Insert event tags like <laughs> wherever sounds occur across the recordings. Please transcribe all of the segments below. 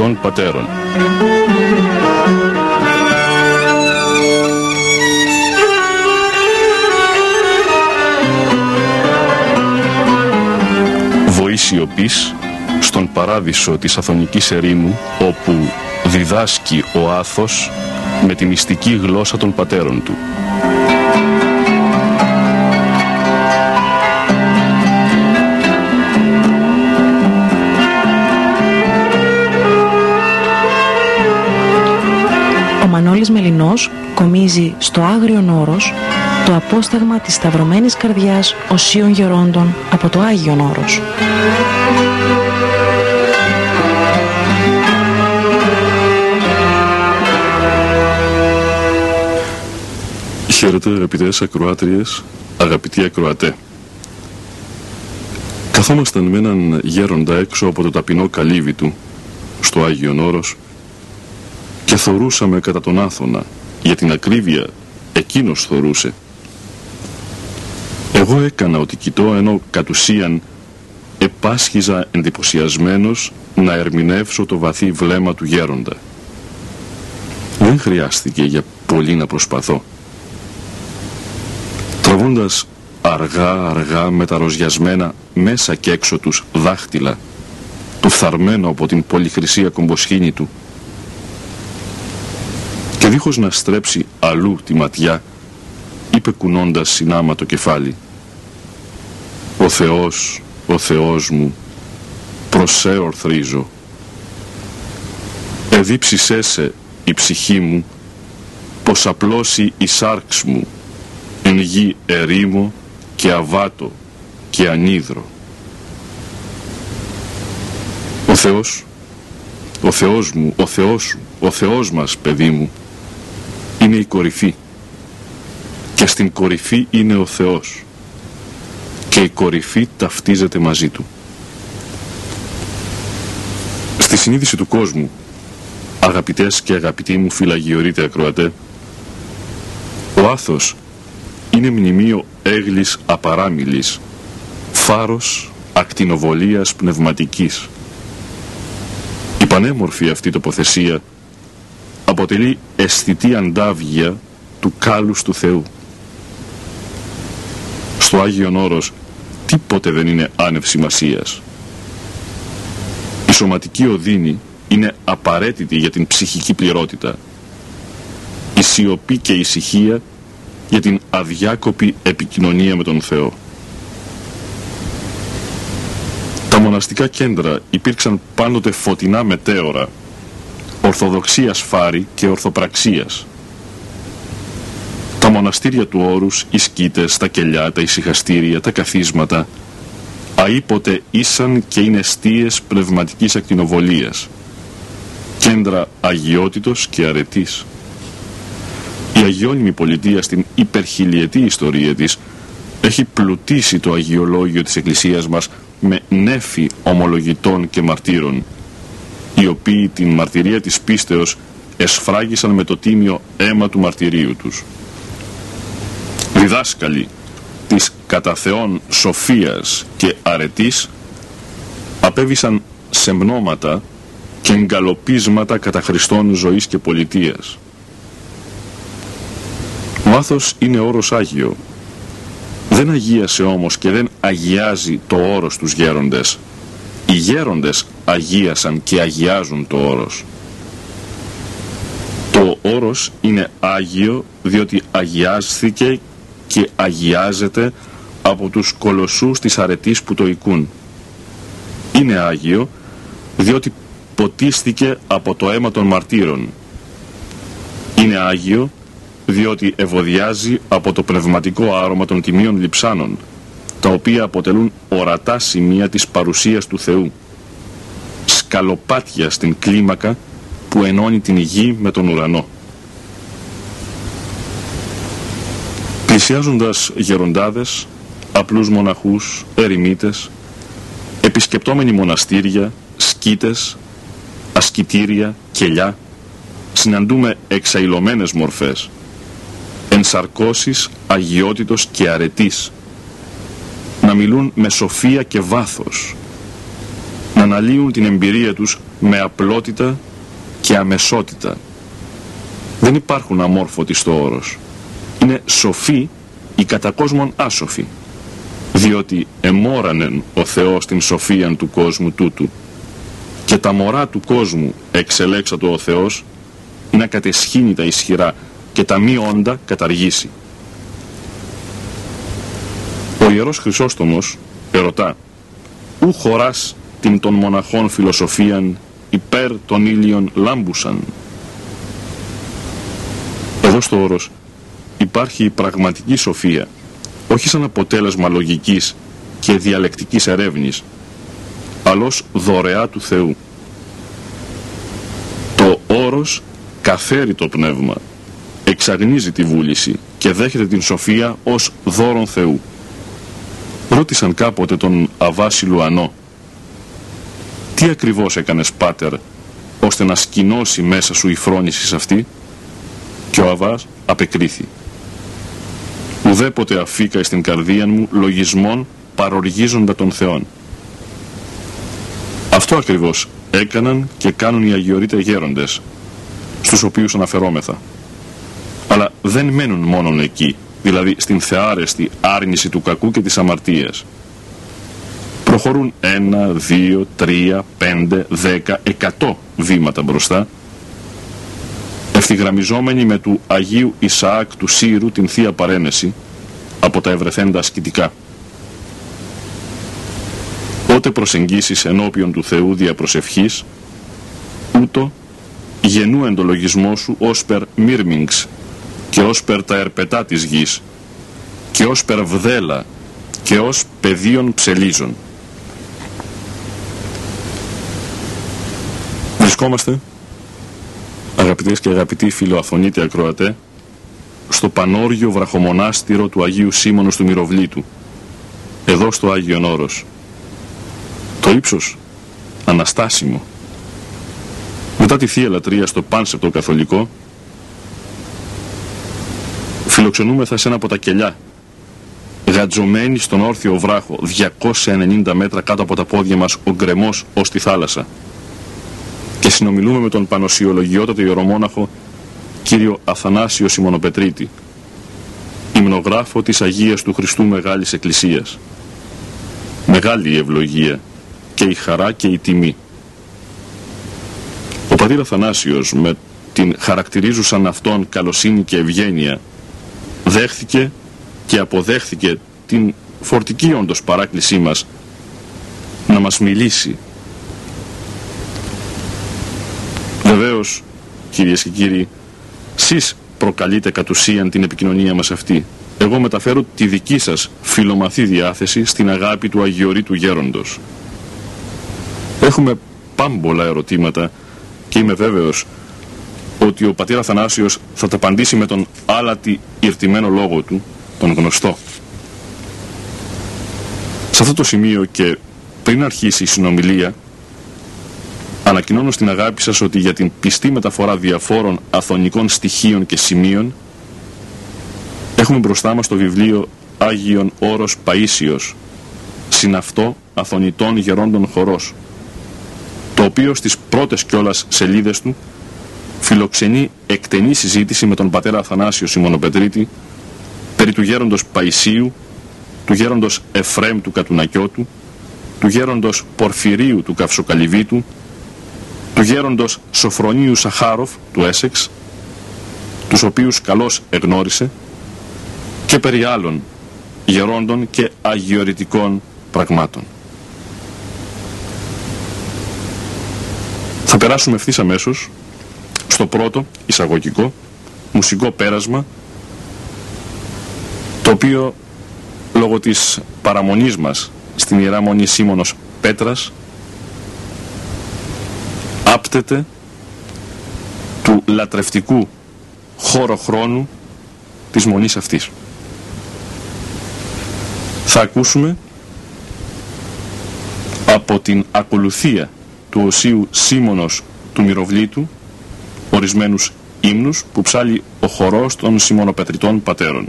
Αγιοριτών Πατέρων. Βοή σιωπής στον παράδεισο της Αθωνικής ερήμου όπου διδάσκει ο Άθος με τη μυστική γλώσσα των πατέρων του. Μανώλης Μελινός κομίζει στο Άγριον Όρος το απόσταγμα της Σταυρωμένης Καρδιάς Οσίων Γερόντων από το Άγιον Όρος. Χαίρετε αγαπητές ακροάτριες, αγαπητοί ακροατέ. Καθόμασταν με έναν γέροντα έξω από το ταπεινό καλύβι του, στο Άγιον Όρος, και θορούσαμε κατά τον Άθωνα, για την ακρίβεια εκείνος θορούσε. Εγώ έκανα ότι κοιτώ ενώ κατ' ουσίαν επάσχιζα εντυπωσιασμένος να ερμηνεύσω το βαθύ βλέμμα του γέροντα. Δεν χρειάστηκε για πολύ να προσπαθώ. Τραβώντας αργά αργά με τα ροζιασμένα μέσα και έξω τους δάχτυλα του φθαρμένο από την πολυχρυσία κομποσχήνη του και δίχως να στρέψει αλλού τη ματιά είπε κουνώντας συνάμα το κεφάλι «Ο Θεός, ο Θεός μου, προσέ ορθρίζω. Εδίψησέ σε η ψυχή μου, πως απλώσει η σάρξ μου, εν γη ερήμο και αβάτο και ανίδρο. Ο Θεός, ο Θεός μου, ο Θεός σου, ο Θεός μας, παιδί μου, είναι η κορυφή. Και στην κορυφή είναι ο Θεός. Και η κορυφή ταυτίζεται μαζί Του. Στη συνείδηση του κόσμου, αγαπητές και αγαπητοί μου φυλαγιορείτε ακροατέ, ο Άθος είναι μνημείο έγλης απαράμιλης, φάρος ακτινοβολίας πνευματικής. Η πανέμορφη αυτή τοποθεσία αποτελεί αισθητή αντάβγεια του κάλους του Θεού. Στο Άγιον Όρος τίποτε δεν είναι άνευ σημασίας. Η σωματική οδύνη είναι απαραίτητη για την ψυχική πληρότητα. Η σιωπή και η ησυχία για την αδιάκοπη επικοινωνία με τον Θεό. Τα μοναστικά κέντρα υπήρξαν πάντοτε φωτεινά μετέωρα, ορθοδοξίας φάρη και ορθοπραξίας. Τα μοναστήρια του όρους, οι σκήτες, τα κελιά, τα ησυχαστήρια, τα καθίσματα, αήποτε ήσαν και είναι αιστείες πνευματικής ακτινοβολίας, κέντρα αγιότητος και αρετής. Η αγιώνυμη πολιτεία στην υπερχιλιετή ιστορία της έχει πλουτίσει το αγιολόγιο της Εκκλησίας μας με νέφη ομολογητών και μαρτύρων, οι οποίοι την μαρτυρία της πίστεως εσφράγισαν με το τίμιο αίμα του μαρτυρίου τους. Διδάσκαλοι της κατά Θεόν σοφίας και αρετής απέβησαν σεμνόματα και εγκαλοπίσματα κατά Χριστών ζωής και πολιτείας. Ο άθος είναι όρος Άγιο. Δεν αγίασε όμως και δεν αγιάζει το όρος τους γέροντες. Οι γέροντες αγίασαν και αγιάζουν το όρος. Το όρος είναι Άγιο διότι αγιάστηκε και αγιάζεται από τους κολοσσούς της αρετής που το οικούν. Είναι Άγιο διότι ποτίστηκε από το αίμα των μαρτύρων. Είναι Άγιο διότι ευωδιάζει από το πνευματικό άρωμα των τιμίων λιψάνων, τα οποία αποτελούν ορατά σημεία της παρουσίας του Θεού. Σκαλοπάτια στην κλίμακα που ενώνει την γη με τον ουρανό. Πλησιάζοντας γεροντάδες, απλούς μοναχούς, ερημίτες, επισκεπτόμενοι μοναστήρια, σκήτες, ασκητήρια, κελιά, συναντούμε εξαϊλωμένες μορφές, ενσαρκώσεις αγιότητος και αρετής, να μιλούν με σοφία και βάθος, να αναλύουν την εμπειρία τους με απλότητα και αμεσότητα. Δεν υπάρχουν αμόρφωτοι στο όρος. Είναι σοφοί οι κατά κόσμον άσοφοι, διότι εμόρανεν ο Θεός την σοφίαν του κόσμου τούτου και τα μωρά του κόσμου εξελέξατο ο Θεός να κατεσχύνει τα ισχυρά και τα μη όντα καταργήσει. Ο Ιερός Χρυσόστομος ερωτά «Ου χωράς την των μοναχών φιλοσοφίαν υπέρ των ήλιων λάμπουσαν». Εδώ στο όρος υπάρχει η πραγματική σοφία, όχι σαν αποτέλεσμα λογικής και διαλεκτικής ερεύνης, αλλά ως δωρεά του Θεού. Το όρος καθαίρει το πνεύμα, εξαγνίζει τη βούληση και δέχεται την σοφία ως δώρον Θεού. Ρώτησαν κάποτε τον Αβάση Λουανό «Τι ακριβώς έκανες πάτερ ώστε να σκηνώσει μέσα σου η φρόνησης αυτή» και ο Αβάς απεκρίθη «Ουδέποτε αφήκα στην καρδία μου λογισμών παροργίζοντα των Θεών». Αυτό ακριβώς έκαναν και κάνουν οι αγιορείτε γέροντες, στους οποίους αναφερόμεθα. Αλλά δεν μένουν μόνον εκεί, δηλαδή στην θεάρεστη άρνηση του κακού και της αμαρτίας. Προχωρούν ένα, δύο, τρία, πέντε, δέκα, εκατό βήματα μπροστά, ευθυγραμμιζόμενοι με του Αγίου Ισαάκ του Σύρου την Θεία Παρένεση από τα ευρεθέντα ασκητικά. Ότε προσεγγίσεις ενώπιον του Θεού δια προσευχής, ούτω γεννού εντολογισμό σου ως περ μύρμιγξ και ως περ τα ερπετά της γης και ως περ βδέλα και ως πεδίων ψελίζων. Βρισκόμαστε, αγαπητές και αγαπητοί φιλοαφωνείτε ακροατέ, στο πανόργιο βραχομονάστηρο του Αγίου Σίμωνος του Μυροβλήτου, εδώ στο Άγιον Όρος. Το ύψος, αναστάσιμο. Μετά τη Θεία Λατρεία στο πάνσεπτο καθολικό, φιλοξενούμεθα σε ένα από τα κελιά, γατζωμένοι στον όρθιο βράχο, 290 μέτρα κάτω από τα πόδια μας, ο γκρεμός ως τη θάλασσα. Και συνομιλούμε με τον πανοσιολογιότατο ιερομόναχο κύριο Αθανάσιο Σιμωνοπετρίτη, υμνογράφο της Αγίας του Χριστού Μεγάλης Εκκλησίας. Μεγάλη η ευλογία και η χαρά και η τιμή. Ο πατήρ Αθανάσιος με την χαρακτηρίζουσαν αυτόν καλοσύνη και ευγένεια δέχθηκε και αποδέχθηκε την φορτική όντως παράκλησή μας να μας μιλήσει. Βεβαίως, κυρίες και κύριοι, σεις προκαλείτε κατ' ουσίαν την επικοινωνία μας αυτή. Εγώ μεταφέρω τη δική σας φιλομαθή διάθεση στην αγάπη του Αγιορείτου Γέροντος. Έχουμε πάμπολα ερωτήματα και είμαι βέβαιος ότι ο πατήρ Αθανάσιος θα τα απαντήσει με τον άλατη ηρτημένο λόγο του, τον γνωστό. Σε αυτό το σημείο και πριν αρχίσει η συνομιλία, ανακοινώνω στην αγάπη σας ότι για την πιστή μεταφορά διαφόρων αθωνικών στοιχείων και σημείων έχουμε μπροστά μας το βιβλίο Άγιον Όρος Παΐσιος, συναυτό αθωνητών γερόντων χορός, το οποίο στις πρώτες κιόλας σελίδες του φιλοξενεί εκτενή συζήτηση με τον πατέρα Αθανάσιο Σιμωνοπετρίτη περί του γέροντος Παϊσίου, του γέροντος Εφρέμ του Κατουνακιώτου, του γέροντος Πορφυρίου του Καυσοκαλυβίτου, του γέροντος Σοφρονίου Σαχάροφ του Έσεξ, τους οποίους καλώς εγνώρισε, και περί άλλων γερόντων και αγιορητικών πραγμάτων. περάσουμε ευθύς αμέσως στο πρώτο εισαγωγικό μουσικό πέρασμα το οποίο λόγω της παραμονής μας στην Ιερά Μονή Σίμωνος Πέτρας άπτεται του λατρευτικού χώρο χρόνου της μονής αυτής. Θα ακούσουμε από την ακολουθία του Οσίου Σίμωνος του Μυροβλήτου ορισμένους ύμνους που ψάλει ο χορός των Σιμωνοπετριτών πατέρων.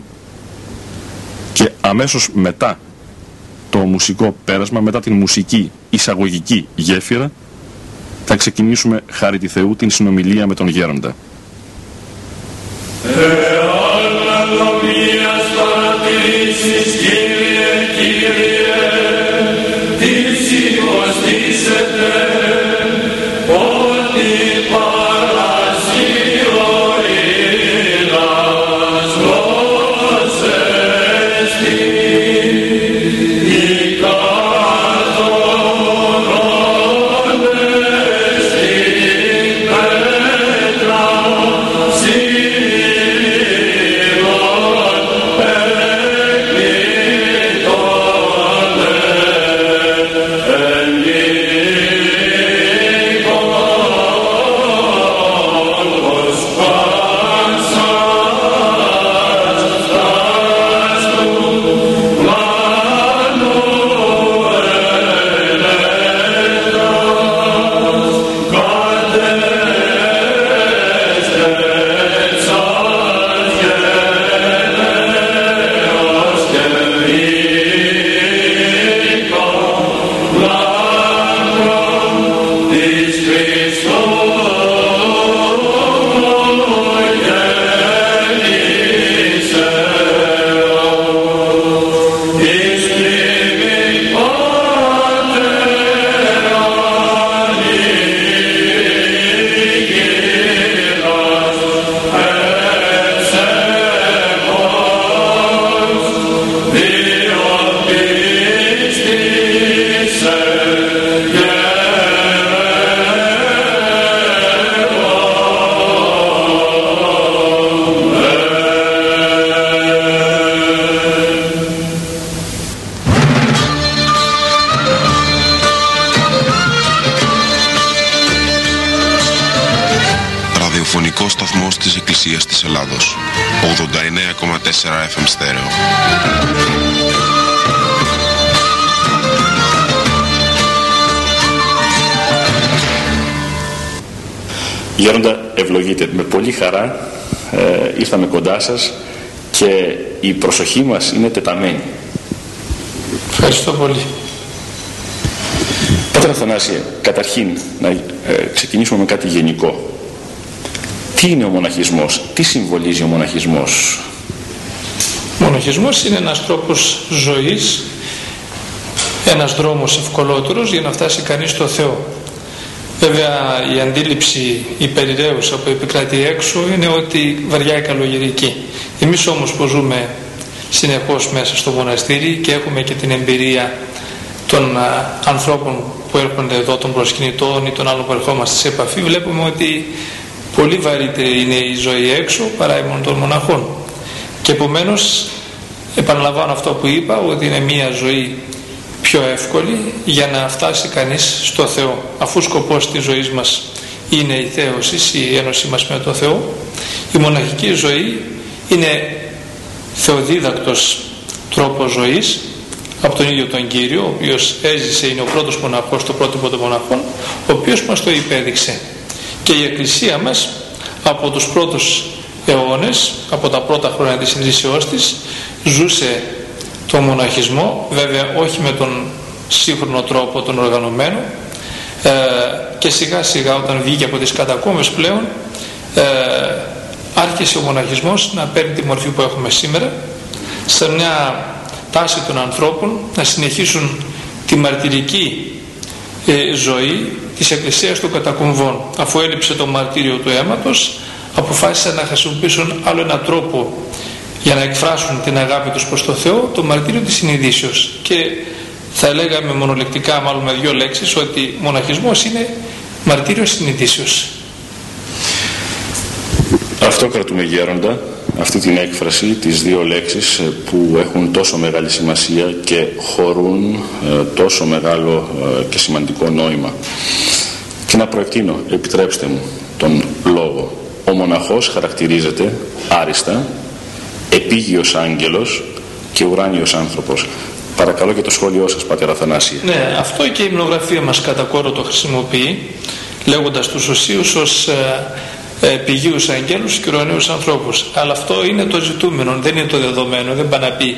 Και αμέσως μετά το μουσικό πέρασμα, μετά την μουσική εισαγωγική γέφυρα, θα ξεκινήσουμε χάρη τη Θεού την συνομιλία με τον Γέροντα. χαρά σας και η προσοχή μας είναι τεταμένη. Ευχαριστώ πολύ. Πατέρα Θανάση, καταρχήν να ε, ξεκινήσουμε με κάτι γενικό. Τι είναι ο μοναχισμός, τι συμβολίζει ο μοναχισμός; Ο μοναχισμός είναι ένας τρόπος ζωής, ένας δρόμος ευκολότερος για να φτάσει κανείς στο Θεό. Βέβαια η αντίληψη η περιραίουσα που επικρατεί έξω είναι ότι βαριά η καλογερική. Εμείς όμως που ζούμε συνεχώς μέσα στο μοναστήρι και έχουμε και την εμπειρία των ανθρώπων που έρχονται εδώ των προσκυνητών ή των άλλων που ερχόμαστε σε επαφή βλέπουμε ότι πολύ βαρύτερη είναι η ζωή έξω παρά η μόνο των μοναχών. Και επομένως επαναλαμβάνω αυτό που είπα ότι είναι μια ζωή πιο εύκολη για να φτάσει κανείς στο Θεό. Αφού σκοπός της ζωής μας είναι η θέωσης, η ένωση μας με τον Θεό, η μοναχική ζωή είναι θεοδίδακτος τρόπος ζωής από τον ίδιο τον Κύριο, ο οποίος έζησε, είναι ο πρώτος μοναχός, το πρότυπο των μοναχών, ο οποίος μας το υπέδειξε. Και η Εκκλησία μας από τους πρώτους αιώνες, από τα πρώτα χρόνια της ειδήσεώς της, ζούσε το μοναχισμό, βέβαια όχι με τον σύγχρονο τρόπο τον οργανωμένο ε, και σιγά σιγά όταν βγήκε από τις κατακόμες πλέον ε, άρχισε ο μοναχισμός να παίρνει τη μορφή που έχουμε σήμερα σε μια τάση των ανθρώπων να συνεχίσουν τη μαρτυρική ε, ζωή της Εκκλησίας των Κατακομβών. Αφού έλειψε το μαρτύριο του αίματος αποφάσισαν να χρησιμοποιήσουν άλλο ένα τρόπο για να εκφράσουν την αγάπη τους προς το Θεό το μαρτύριο της συνειδήσεως και θα λέγαμε μονολεκτικά μάλλον με δύο λέξεις ότι μοναχισμός είναι μαρτύριο συνειδήσεως. Αυτό κρατούμε γέροντα, αυτή την έκφραση, τις δύο λέξεις ε, που έχουν τόσο μεγάλη σημασία και χωρούν ε, τόσο μεγάλο ε, και σημαντικό νόημα. Και να προεκτείνω, επιτρέψτε μου, τον λόγο. Ο μοναχός χαρακτηρίζεται άριστα, επίγειος άγγελος και ουράνιος άνθρωπος. Παρακαλώ και το σχόλιο σας, Πατέρα Θανάση. Ναι, αυτό και η υμνογραφία μας κατά κόρο το χρησιμοποιεί, λέγοντας τους οσίους ως ε, πηγίους αγγέλους και ουρανίους ανθρώπους. Αλλά αυτό είναι το ζητούμενο, δεν είναι το δεδομένο. Δεν πάει να πει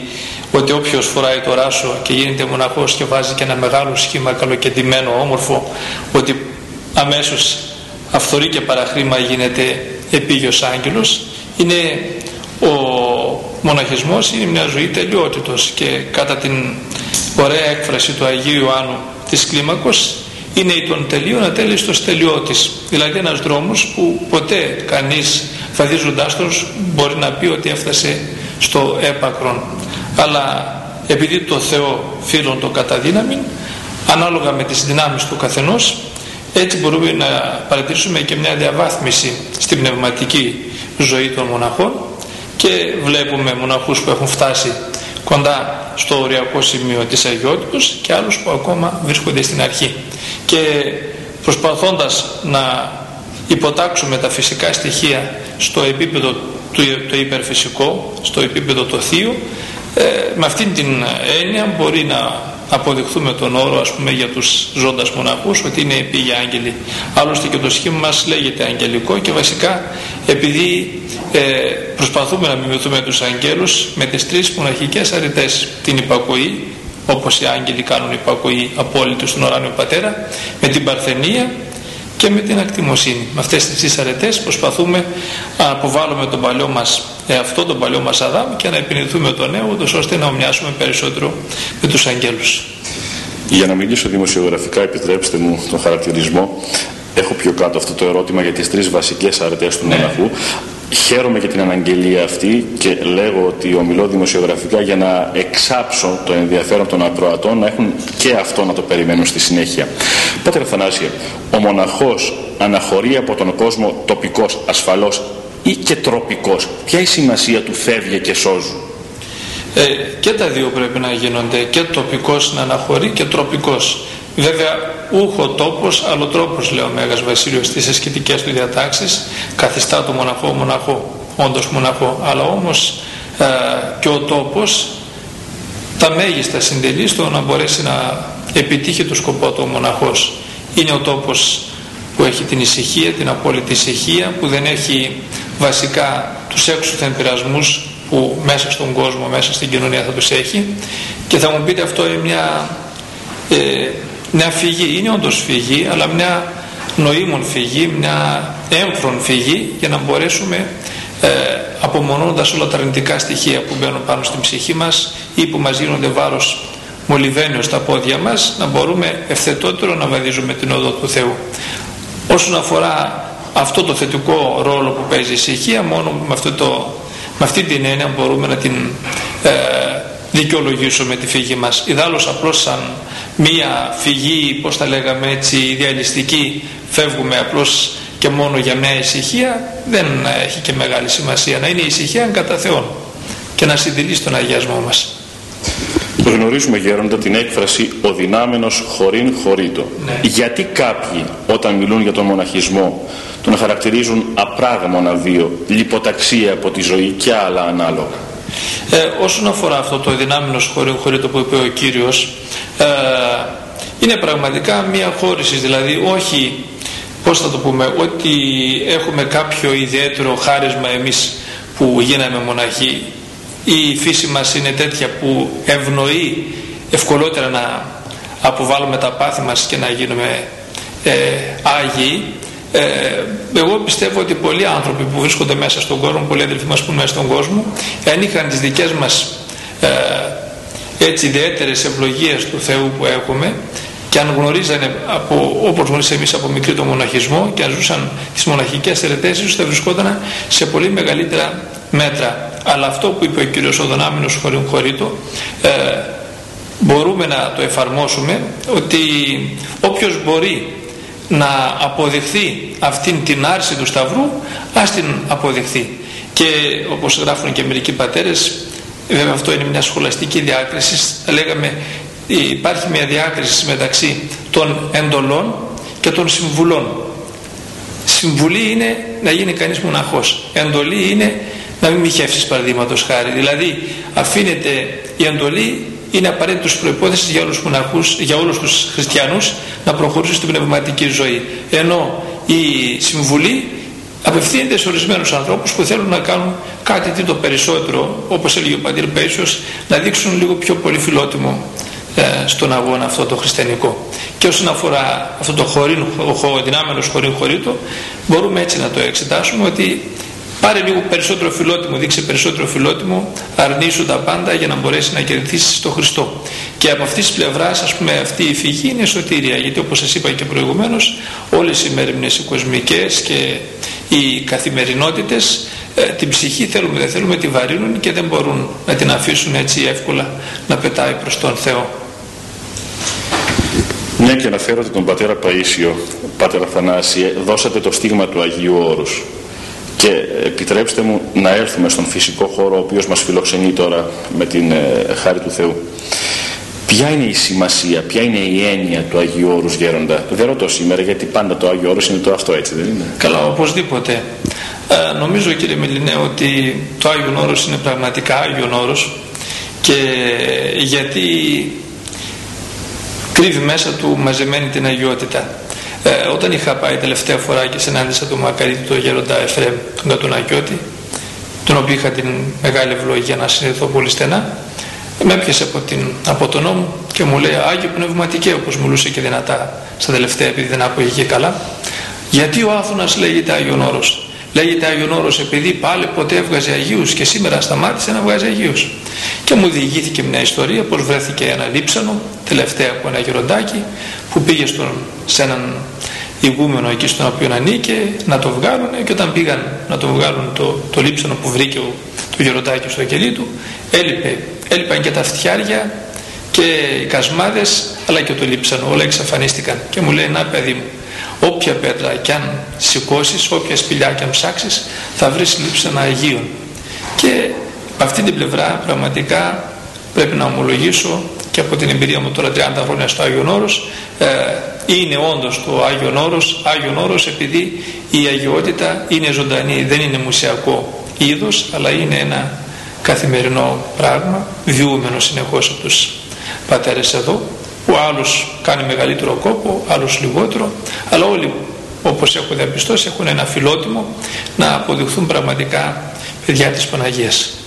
ότι όποιος φοράει το ράσο και γίνεται μοναχός και βάζει και ένα μεγάλο σχήμα καλοκεντημένο, όμορφο, ότι αμέσως αυθορεί και παραχρήμα γίνεται επίγειος άγγελος. Είναι ο μοναχισμός είναι μια ζωή τελειότητος και κατά την ωραία έκφραση του Αγίου Ιωάννου της Κλίμακος είναι η των τελείων ατέλειστος τελειώτης. Δηλαδή ένας δρόμος που ποτέ κανείς φαδίζοντάς τον μπορεί να πει ότι έφτασε στο έπακρον. Αλλά επειδή το Θεό φίλον το καταδύναμη ανάλογα με τις δυνάμεις του καθενός έτσι μπορούμε να παρατηρήσουμε και μια διαβάθμιση στην πνευματική ζωή των μοναχών και βλέπουμε μοναχούς που έχουν φτάσει κοντά στο οριακό σημείο της Αγιότητος και άλλους που ακόμα βρίσκονται στην αρχή. Και προσπαθώντας να υποτάξουμε τα φυσικά στοιχεία στο επίπεδο του το υπερφυσικό, στο επίπεδο το θείο ε, με αυτήν την έννοια μπορεί να αποδειχθούμε τον όρο ας πούμε για τους ζώντας μοναχούς ότι είναι πήγε άγγελοι. Άλλωστε και το σχήμα μας λέγεται αγγελικό και βασικά επειδή ε, προσπαθούμε να μιμηθούμε τους αγγέλους με τις τρεις μοναχικές αρετές την υπακοή όπως οι άγγελοι κάνουν υπακοή απόλυτη στον ουράνιο πατέρα με την παρθενία και με την ακτιμοσύνη. Με αυτές τις τρεις αρετές προσπαθούμε να αποβάλουμε τον παλιό μας εαυτό, τον παλιό μας Αδάμ και να επινηθούμε τον νέο ώστε να ομοιάσουμε περισσότερο με τους αγγέλους. Για να μιλήσω δημοσιογραφικά επιτρέψτε μου τον χαρακτηρισμό έχω πιο κάτω αυτό το ερώτημα για τις τρεις βασικές αρετές του ναι. μοναχού Χαίρομαι για την αναγγελία αυτή και λέγω ότι ομιλώ δημοσιογραφικά για να εξάψω το ενδιαφέρον των ακροατών να έχουν και αυτό να το περιμένουν στη συνέχεια. Πάτερ Θανάσια, ο μοναχός αναχωρεί από τον κόσμο τοπικός, ασφαλώς ή και τροπικός. Ποια η σημασία του φεύγει και σώζου; Ε, και τα δύο πρέπει να γίνονται και τοπικός να αναχωρεί και τροπικός. Βέβαια ούχο τόπος, άλλο τρόπος λέει ο Μέγας Βασίλειος στις ασκητικές του διατάξεις καθιστά το μοναχό μοναχό, όντως μοναχό αλλά όμως ε, και ο τόπος τα μέγιστα συντελεί στο να μπορέσει να επιτύχει το σκοπό του ο μοναχός. Είναι ο τόπος που έχει την ησυχία, την απόλυτη ησυχία που δεν έχει βασικά τους έξωθεν πειρασμούς που μέσα στον κόσμο, μέσα στην κοινωνία θα τους έχει. Και θα μου πείτε αυτό είναι μια ε, μια φυγή, είναι όντως φυγή αλλά μια νοήμων φυγή, μια έμφρον φυγή για να μπορέσουμε ε, απομονώνοντας όλα τα αρνητικά στοιχεία που μπαίνουν πάνω στην ψυχή μας ή που μας γίνονται βάρος μολυβαίνιο στα πόδια μας να μπορούμε ευθετότερο να βαδίζουμε την οδό του Θεού. Όσον αφορά αυτό το θετικό ρόλο που παίζει η ησυχία μόνο με, αυτό το, με αυτή την έννοια μπορούμε να την ε, δικαιολογήσουμε τη φύγη μας. Ιδάλλως απλώς σαν μία φυγή, πώς τα λέγαμε έτσι, ιδεαλιστική, φεύγουμε απλώς και μόνο για μια ησυχία, δεν έχει και μεγάλη σημασία. Να είναι η ησυχία κατά Θεόν και να συντηρεί στον αγιασμό μας. Γνωρίζουμε γέροντα την έκφραση «ο δυνάμενος χωρίν χωρίτο». Ναι. Γιατί κάποιοι όταν μιλούν για τον μοναχισμό τον χαρακτηρίζουν απράγμονα βίο, λιποταξία από τη ζωή και άλλα ανάλογα. Ε, όσον αφορά αυτό το δυνάμενος χωρίν χωρίτο που είπε ο Κύριος ε, είναι πραγματικά μια χώριση δηλαδή όχι πώς θα το πούμε ότι έχουμε κάποιο ιδιαίτερο χάρισμα εμείς που γίναμε μοναχοί η φύση μας είναι τέτοια που ευνοεί ευκολότερα να αποβάλουμε τα πάθη μας και να γίνουμε ε, Άγιοι. Ε, εγώ πιστεύω ότι πολλοί άνθρωποι που βρίσκονται μέσα στον κόσμο, πολλοί αδελφοί μας που είναι μέσα στον κόσμο, αν είχαν τις δικές μας ε, έτσι ιδιαίτερες ευλογίες του Θεού που έχουμε και αν γνωρίζανε από, όπως γνωρίζαμε εμείς από μικρή το μοναχισμό και αν ζούσαν τις μοναχικές ερετές θα βρισκόταν σε πολύ μεγαλύτερα μέτρα. Αλλά αυτό που είπε ο κύριος Οδονάμινος χωρίν χωρίτο ε, μπορούμε να το εφαρμόσουμε ότι όποιος μπορεί να αποδεχθεί αυτήν την άρση του Σταυρού ας την αποδεχθεί και όπως γράφουν και μερικοί πατέρες βέβαια αυτό είναι μια σχολαστική διάκριση λέγαμε υπάρχει μια διάκριση μεταξύ των εντολών και των συμβουλών. Συμβουλή είναι να γίνει κανείς μοναχός. Εντολή είναι να μην μοιχεύσεις παραδείγματος χάρη. Δηλαδή αφήνεται η εντολή είναι απαραίτητος προϋπόθεσης για όλους, μοναχούς, για όλους τους χριστιανούς να προχωρήσουν στην πνευματική ζωή. Ενώ η συμβουλή απευθύνεται σε ορισμένους ανθρώπους που θέλουν να κάνουν κάτι τι το περισσότερο όπως έλεγε ο Παντήρ Πέσιος να δείξουν λίγο πιο πολύ φιλότιμο ε, στον αγώνα αυτό το χριστιανικό. Και όσον αφορά αυτό το χωρίν, ο δυνάμενος χωρίν χωρίτο μπορούμε έτσι να το εξετάσουμε ότι πάρε λίγο περισσότερο φιλότιμο, δείξε περισσότερο φιλότιμο, αρνήσου τα πάντα για να μπορέσει να κερδίσεις τον Χριστό. Και από αυτής της πλευράς, ας πούμε, αυτή η φυγή είναι σωτήρια, γιατί όπως σας είπα και προηγουμένως, όλες οι μέρημνες οι κοσμικές και οι καθημερινότητες ε, την ψυχή θέλουμε δεν θέλουμε τη βαρύνουν και δεν μπορούν να την αφήσουν έτσι εύκολα να πετάει προς τον Θεό. Μια και αναφέρατε τον πατέρα Παΐσιο, πατέρα Θανάση, δώσατε το στίγμα του Αγίου Όρους και επιτρέψτε μου να έρθουμε στον φυσικό χώρο ο οποίος μας φιλοξενεί τώρα με την ε, χάρη του Θεού. Ποια είναι η σημασία, ποια είναι η έννοια του Αγίου Όρους Γέροντα; Δεν ρωτώ σήμερα γιατί πάντα το Άγιο Όρος είναι το αυτό έτσι δεν είναι; Καλά οπωσδήποτε. Ε, νομίζω κύριε Μιλινέ ότι το Άγιο Όρος είναι πραγματικά Άγιο Όρος και γιατί κρύβει μέσα του μαζεμένη την αγιότητα. Ε, όταν είχα πάει τελευταία φορά και συνάντησα τον Μακαρίτη τον γέροντα Εφρέμ, τον Κατουνακιώτη, τον οποίο είχα την μεγάλη ευλογία να συνειδηθώ πολύ στενά, με έπιασε από, την, από τον νόμο και μου λέει Άγιο Πνευματικέ, όπως μιλούσε και δυνατά στα τελευταία επειδή δεν άκουγε και καλά. Γιατί ο Άθωνας λέγεται Άγιον Όρος; Λέγεται Άγιον Όρος επειδή πάλι ποτέ έβγαζε Αγίους και σήμερα σταμάτησε να βγάζει Αγίους. Και μου διηγήθηκε μια ιστορία πως βρέθηκε ένα λείψανο τελευταία από ένα γεροντάκι που πήγε στον, σε έναν ηγούμενο εκεί στον οποίο ανήκε να το βγάλουν και όταν πήγαν να το βγάλουν το, το λείψανο που βρήκε ο, το γεροντάκι στο κελί του έλειπε, έλειπαν και τα φτιάρια και οι κασμάδες αλλά και το λείψανο όλα εξαφανίστηκαν. Και μου λέει να παιδί μου όποια πέτρα κι αν σηκώσεις, όποια σπηλιά κι αν ψάξεις θα βρεις λείψανα Αγίων και από αυτή την πλευρά πραγματικά πρέπει να ομολογήσω και από την εμπειρία μου τώρα 30 χρόνια στο Άγιον Όρος ε, είναι όντως το Άγιον Όρος. Άγιον Όρος επειδή η αγιότητα είναι ζωντανή δεν είναι μουσιακό είδος αλλά είναι ένα καθημερινό πράγμα βιούμενο συνεχώς από τους πατέρες εδώ. Ο άλλος κάνει μεγαλύτερο κόπο άλλος λιγότερο αλλά όλοι όπως έχω διαπιστώσει έχουν ένα φιλότιμο να αποδειχθούν πραγματικά παιδιά της Παναγίας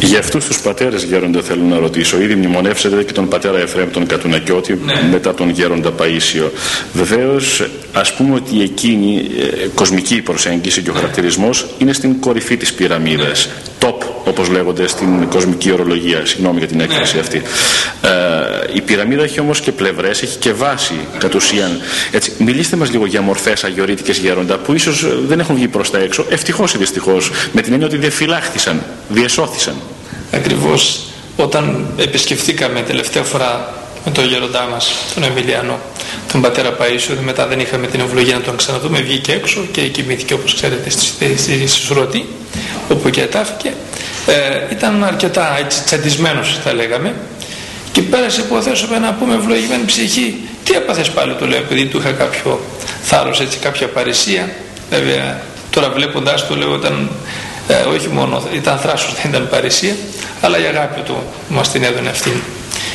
για αυτούς τους πατέρες γέροντα θέλω να ρωτήσω. Ήδη μνημονεύσατε και τον πατέρα Εφραίμ τον Κατουνακιώτη ναι. μετά τον γέροντα Παίσιο. Βεβαίως, ας πούμε ότι εκείνη ε, κοσμική προσέγγιση και ο χαρακτηρισμός είναι στην κορυφή της πυραμίδας. Ναι. Top, όπως λέγονται στην κοσμική ορολογία. Συγγνώμη για την έκφραση ναι. αυτή. Ε, η πυραμίδα έχει όμως και πλευρές, έχει και βάση κατ' ουσίαν. Έτσι, μιλήστε μας λίγο για μορφές αγιορείτικες γέροντα που ίσως δεν έχουν βγει προς τα έξω. Ευτυχώς ή δυστυχώς. Με την έννοια ότι δεν φυλάχθησαν, διεσώθησαν ακριβώς όταν επισκεφθήκαμε τελευταία φορά με τον γέροντά μας, τον Εμιλιανό, τον πατέρα Παΐσιο, μετά δεν είχαμε την ευλογία να τον ξαναδούμε, βγήκε έξω και κοιμήθηκε όπως ξέρετε στη Σουρωτή, όπου και ετάφηκε. Ε, ήταν αρκετά έτσι, τσαντισμένος θα λέγαμε. Και πέρασε υποθέσουμε να πούμε ευλογημένη ψυχή. Τι έπαθες πάλι το λέω επειδή του είχα κάποιο θάρρος έτσι κάποια παρησία. Βέβαια τώρα βλέποντάς το λέω όταν ε, όχι μόνο ήταν θράσος δεν ήταν παρησία αλλά η αγάπη του μας την έδωνε αυτή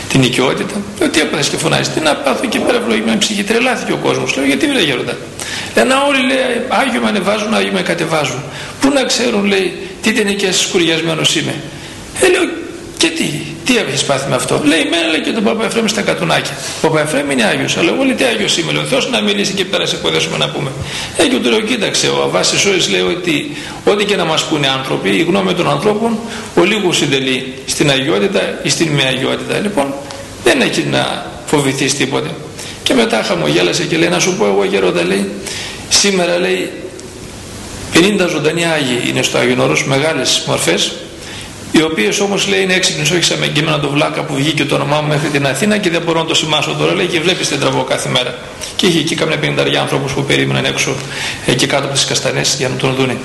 την οικειότητα. Ότι έπαθες και φωνάζεις τι να πάθω και πέρα ευλογημένη ψυχή. Τρελάθηκε ο κόσμος λέω γιατί βρε γέροντα. Ένα όλοι λέει Άγιο με ανεβάζουν Άγιο με κατεβάζουν πού να ξέρουν λέει τι ταινικές σκουριασμένος είμαι ε, λέω και τι, τι έχεις πάθει με αυτό. Λέει, μένα λέει και τον Παπα Εφραίμ στα κατουνάκια. Ο Παπα Εφραίμ είναι Άγιος, αλλά εγώ λέει τι Άγιος είμαι. Λέω, Θεός να μιλήσει και πέρα σε υποδέσουμε να πούμε. Ε, και του λέω, κοίταξε, ο Αβάσης Σόης λέει ότι ό,τι και να μας πούνε άνθρωποι, η γνώμη των ανθρώπων, ο λίγος συντελεί στην αγιότητα ή στην μη αγιότητα. Λοιπόν, δεν έχει να φοβηθείς τίποτε. Και μετά χαμογέλασε και λέει, να σου πω εγώ γερόντα λέει, σήμερα λέει 50 ζωντανοί Άγιοι είναι στο Άγιον Όρος, μεγάλες μορφές, οι οι οποίες όμως λέει είναι έξυπνες όχι σαν με το βλάκα που βγήκε το όνομά μου μέχρι την Αθήνα και δεν μπορώ να το σημάσω τώρα λέει και βλέπεις την τραβώ κάθε μέρα. Και είχε εκεί καμιά πενηνταριά ανθρώπους που περίμεναν έξω εκεί κάτω από τις καστανές για να τον δούνε.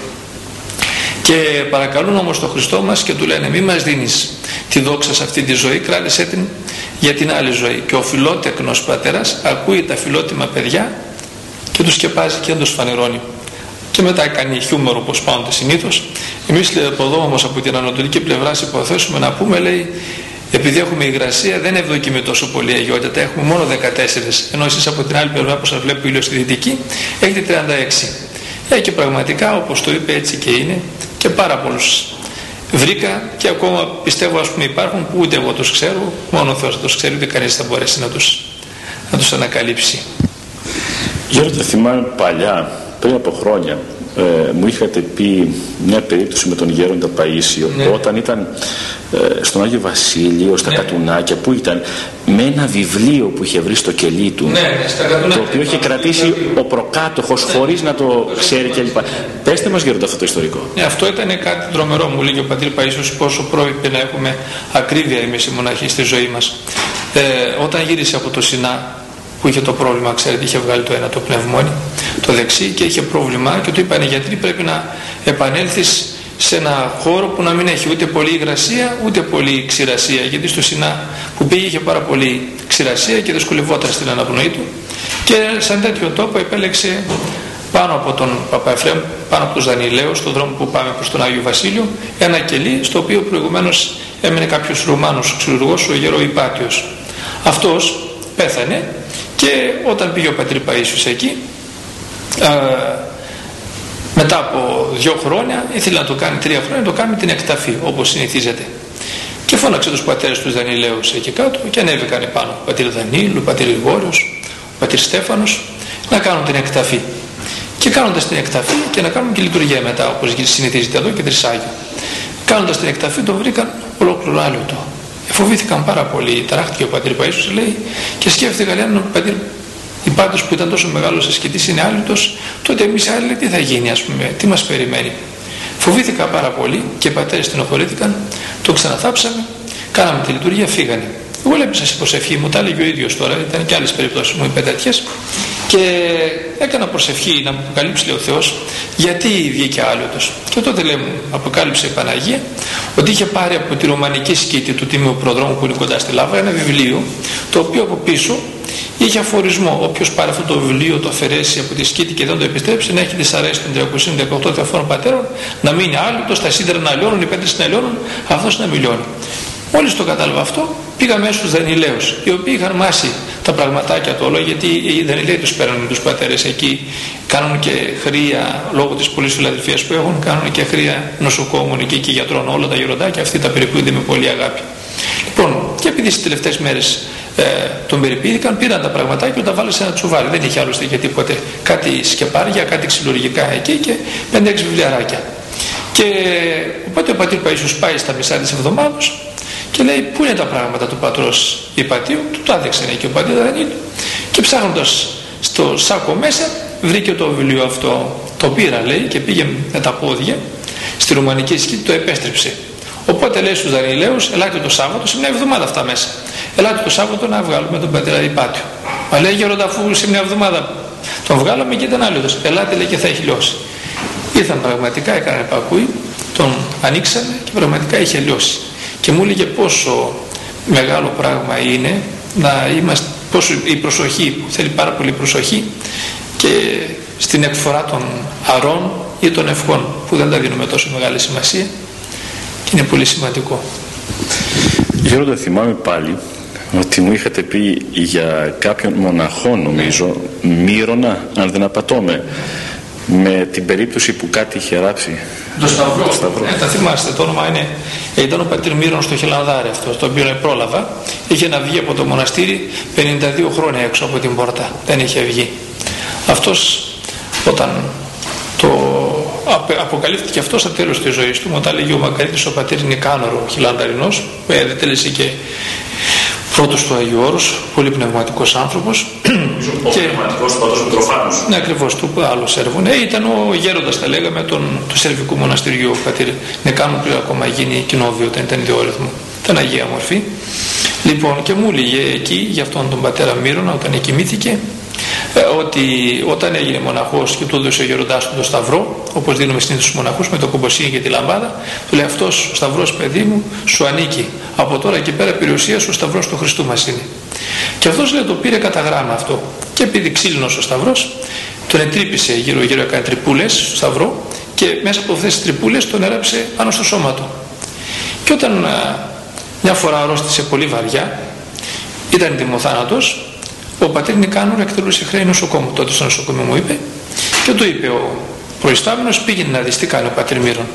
Και παρακαλούν όμως τον Χριστό μας και του λένε μη μας δίνεις τη δόξα σε αυτή τη ζωή κράτησέ την για την άλλη ζωή και ο φιλότεκνος πατέρας ακούει τα φιλότιμα παιδιά και τους σκεπάζει και δεν τους φανερώνει και μετά κάνει χιούμορο όπως πάντα συνήθως. Εμείς λέει από εδώ όμως από την ανατολική πλευρά υποθέσουμε να πούμε λέει επειδή έχουμε υγρασία δεν ευδοκιμεί τόσο πολύ η αγιότητα. Έχουμε μόνο 14 ενώ εσείς από την άλλη πλευρά που σας βλέπω ήλιος στη δυτική έχετε 36 ε, και πραγματικά όπως το είπε έτσι και είναι και πάρα πολλούς. Βρήκα και ακόμα πιστεύω ας πούμε υπάρχουν που ούτε εγώ τους ξέρω. Μόνο ο Θεός τους ξέρει ούτε κανείς θα μπορέσει να τους, να τους ανακαλύψει. Γιώργο θυμάμαι παλιά πριν από χρόνια ε, μου είχατε πει μια περίπτωση με τον Γέροντα Παΐσιο ναι. όταν ήταν ε, στον Άγιο Βασίλειο, στα ναι. Κατουνάκια που ήταν με ένα βιβλίο που είχε βρει στο κελί του ναι, ναι το οποίο είχε κρατήσει ο προκάτοχος ναι. χωρίς να το ξέρει κλπ. Πέστε μας Γέροντα αυτό το ιστορικό. Ναι, αυτό ήταν κάτι τρομερό μου λέει ο Πατήρ Παΐσιος πόσο πρόκειται να έχουμε ακρίβεια εμείς οι μοναχοί στη ζωή μας. Ε, όταν γύρισε από το Σινά που είχε το πρόβλημα, ξέρετε, είχε βγάλει το ένα το πνευμόνι, το δεξί και είχε πρόβλημα και του είπαν οι γιατροί πρέπει να επανέλθεις σε ένα χώρο που να μην έχει ούτε πολύ υγρασία ούτε πολύ ξηρασία γιατί στο Σινά που πήγε είχε πάρα πολύ ξηρασία και δυσκολευόταν στην αναπνοή του και σαν τέτοιο τόπο επέλεξε πάνω από τον Παπαεφρέμ, πάνω από τους Δανιλαίους, στον δρόμο που πάμε προς τον Άγιο Βασίλειο, ένα κελί στο οποίο προηγουμένως έμενε κάποιος Ρουμάνος ξυλουργός, ο γερό Υπάτιος. Αυτός πέθανε και όταν πήγε ο πατήρ Παΐσιος εκεί α, μετά από δύο χρόνια ήθελε να το κάνει τρία χρόνια να το κάνει την εκταφή όπως συνηθίζεται. Και φώναξε τους πατέρες τους Δανιλαίους εκεί κάτω και ανέβηκαν πάνω ο πατήρ Δανίλου, ο πατήρ Λιγόριος ο πατήρ Στέφανος να κάνουν την εκταφή. Και κάνοντας την εκταφή και να κάνουν και λειτουργία μετά όπως συνηθίζεται εδώ και τρισάγιο. Κάνοντας την εκταφή το βρήκαν ολόκληρο άλλο το Φοβήθηκαν πάρα πολύ, ταράχτηκε ο πατήρ Παΐσιος λέει και σκέφτηκαν αν ο πατήρ Υπάντως που ήταν τόσο μεγάλος ασκητής είναι άλυτος, τότε εμείς άλλοι τι θα γίνει ας πούμε, τι μας περιμένει. Φοβήθηκα πάρα πολύ και οι πατέρες στενοχωρήθηκαν, το ξαναθάψαμε, κάναμε τη λειτουργία, φύγανε. Εγώ λέω σας προσευχή, μου τα έλεγε ο ίδιος τώρα, ήταν και άλλες περιπτώσεις μου οι τέτοιες και έκανα προσευχή να μου αποκαλύψει λέει ο Θεός γιατί βγήκε άλλος. Και τότε λέει μου αποκάλυψε η Παναγία ότι είχε πάρει από τη ρωμανική σκήτη του Τίμιου Προδρόμου που είναι κοντά στη Λάβα ένα βιβλίο το οποίο από πίσω είχε αφορισμό. Όποιος πάρει αυτό το βιβλίο, το αφαιρέσει από τη σκήτη και δεν το επιστρέψει, να έχει δυσαρέσει των 318 διαφόρων πατέρων, να μείνει άλλο, στα σύντρα να λιώνουν, οι πέτρες να λιώνουν, αυτός να μιλιώνει. Μόλις το κατάλαβα αυτό, πήγα μέσα στους Δανιλαίους, οι οποίοι είχαν μάσει τα πραγματάκια του όλο, γιατί οι Δανιλαίοι τους παίρνουν τους πατέρες εκεί, κάνουν και χρία, λόγω της πολλής φιλαδελφίας που έχουν, κάνουν και χρία νοσοκόμων εκεί και γιατρών, όλα τα γεροντάκια, αυτοί τα περιποιούνται με πολύ αγάπη. Λοιπόν, και επειδή στις τελευταίες μέρες ε, τον περιποιήθηκαν, πήραν τα πραγματάκια και τα βάλανε σε ένα τσουβάλι. Δεν είχε άλλωστε και τίποτε. Κάτι σκεπάρια, κάτι ξυλουργικά εκεί και 5-6 βιβλιαράκια. Και οπότε ο πατήρ Παΐσιος πάει στα μισά της εβδομάδος και λέει πού είναι τα πράγματα του πατρός Υπατίου, του; Τα έδειξε και ο πατήρ Δανίλη και ψάχνοντας στο σάκο μέσα βρήκε το βιβλίο αυτό, το πήρα λέει και πήγε με τα πόδια στη ρουμανική σκήτη, το επέστρεψε. Οπότε λέει στους Δανιλαίους, ελάτε το Σάββατο, σε μια εβδομάδα αυτά μέσα. Ελάτε το Σάββατο να βγάλουμε τον πατέρα Υπάτιο. Μα λέει γέροντα αφού σε μια εβδομάδα τον βγάλαμε και ήταν άλλος. Ελάτε λέει και θα έχει λιώσει. Ήρθαν πραγματικά, έκανε επακούη, τον ανοίξαμε και πραγματικά είχε λιώσει και μου έλεγε πόσο μεγάλο πράγμα είναι να είμαστε, πόσο η προσοχή, που θέλει πάρα πολύ προσοχή και στην εκφορά των αρών ή των ευχών που δεν τα δίνουμε τόσο μεγάλη σημασία και είναι πολύ σημαντικό. Γέροντα θυμάμαι πάλι ότι μου είχατε πει για κάποιον μοναχό νομίζω Μύρονα αν δεν απατώμε με την περίπτωση που κάτι είχε ράψει το Σταυρό. Το Σταυρό. Ε, τα θυμάστε, το όνομα είναι. Ε, ήταν ο πατήρ Μύρον στο Χελανδάρι αυτό, το οποίο πρόλαβα. Είχε να βγει από το μοναστήρι 52 χρόνια έξω από την πόρτα. Δεν είχε βγει. Αυτός όταν το αποκαλύφθηκε αυτό στα τέλος της ζωής του, μου τα έλεγε ο Μακαρίτης ο πατήρ Νικάνορο, ο Χιλανδαρινός, που ε, τέλεσε και πρώτος του Αγίου Όρους, πολύ πνευματικός άνθρωπος. Ο και... πνευματικός πατός Μητροφάνος. Ναι, ακριβώς, του άλλος έργο. Ναι, ήταν ο γέροντας, τα λέγαμε, τον, του Σερβικού Μοναστηριού, ο πατήρ Νεκάνου, πριν ακόμα γίνει κοινόβιο, όταν ήταν ιδιόρυθμο. Ήταν Αγία Μορφή. Λοιπόν, και μου έλεγε εκεί, για αυτόν τον πατέρα Μύρονα, όταν κοιμήθηκε, ε, ότι όταν έγινε μοναχός και του έδωσε ο γεροντάς του το σταυρό όπως δίνουμε συνήθως στους μοναχούς με το κομποσίνι και τη λαμπάδα του λέει αυτός ο σταυρός παιδί μου σου ανήκει από τώρα και πέρα περιουσίας σου ο σταυρός του Χριστού μας είναι. Και αυτός λέει το πήρε κατά γράμμα αυτό. Και επειδή ξύλινος ο σταυρός τον ετρύπησε γύρω γύρω έκανε τρυπούλες στο σταυρό και μέσα από αυτές τις τρυπούλες τον έραψε πάνω στο σώμα του. Και όταν μια φορά αρρώστησε πολύ βαριά ήταν τιμοθάνατος ο πατήρ Νικάνορα εκτελούσε χρέη νοσοκόμου. Τότε στο νοσοκομείο μου είπε και του είπε ο προϊστάμενος πήγαινε να δεις τι κάνει ο πατήρ Μύρον.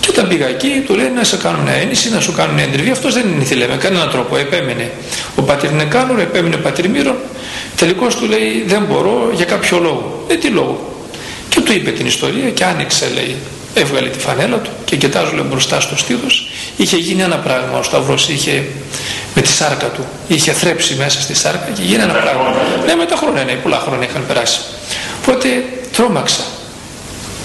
Και όταν πήγα εκεί του λέει να σε κάνω μια έννηση, να σου κάνω μια εντριβή. Αυτός δεν ήθελε με κανέναν τρόπο, επέμενε. Ο πατήρ Νικάνορα επέμενε ο πατήρ Μύρον. Τελικώς του λέει δεν μπορώ για κάποιο λόγο. Ε τι λόγο; Και του είπε την ιστορία και άνοιξε λέει έβγαλε τη φανέλα του και κοιτάζω λέει, μπροστά στο στήθος είχε γίνει ένα πράγμα ο Σταυρός είχε με τη σάρκα του είχε θρέψει μέσα στη σάρκα και γίνει ένα πράγμα ναι με τα χρόνια ναι πολλά χρόνια είχαν περάσει οπότε τρόμαξα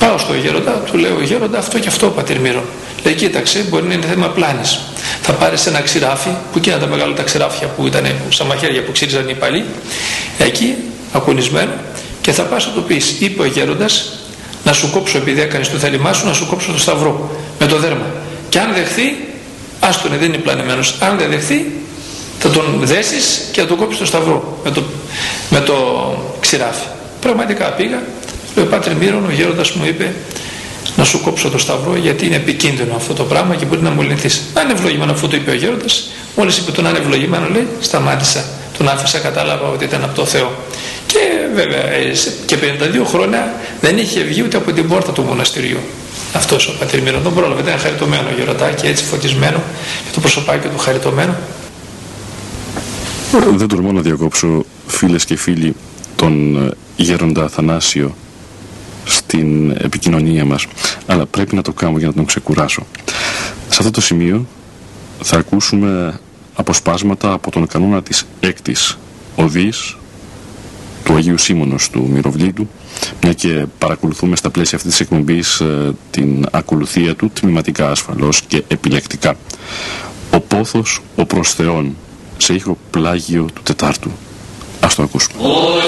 πάω στο γέροντα του λέω γέροντα αυτό και αυτό πατήρ Μύρον λέει κοίταξε μπορεί να είναι θέμα πλάνης. Θα πάρεις ένα ξηράφι που εκείνα τα μεγάλα τα ξηράφια που ήταν σαν μαχαίρια που ξύριζαν οι παλιοί. Εκεί ακουνισμένο και θα πας να το πεις είπε ο γέροντας να σου κόψω επειδή έκανες το θέλημά σου να σου κόψω το σταυρό με το δέρμα. Και αν δεχθεί άστονε δεν είναι πλανεμένος αν δεν δεχθεί θα τον δέσεις και θα τον κόψεις το σταυρό με το, με το ξηράφι πραγματικά πήγα ο Πάτρε Μύρον ο γέροντας μου είπε να σου κόψω το σταυρό γιατί είναι επικίνδυνο αυτό το πράγμα και μπορεί να μου λυνθείς αν είναι ευλογημένο αυτό το είπε ο γέροντας μόλις είπε τον αν είναι ευλογημένο λέει σταμάτησα. Τον άφησα κατάλαβα ότι ήταν από το Θεό. Και βέβαια ε, και 52 χρόνια δεν είχε βγει ούτε από την πόρτα του μοναστηριού. Αυτός ο πατήρ Μύρον δεν πρόλαβε ήταν χαριτωμένο γεροντάκι έτσι φωτισμένο και το προσωπάκι του χαριτωμένο. Δεν τολμώ να διακόψω φίλες και φίλοι τον ε, γέροντα Αθανάσιο στην επικοινωνία μας αλλά πρέπει να το κάνω για να τον ξεκουράσω σε αυτό το σημείο θα ακούσουμε αποσπάσματα από τον κανόνα της έκτης οδής του Αγίου Σίμωνος του Μυροβλήτου μια και παρακολουθούμε στα πλαίσια αυτής της εκπομπής ε, την ακολουθία του τμηματικά ασφαλώς και επιλεκτικά. Ο πόθος ο προς Θεόν σε ήχο πλάγιο του Τετάρτου. Ας το ακούσουμε. Ο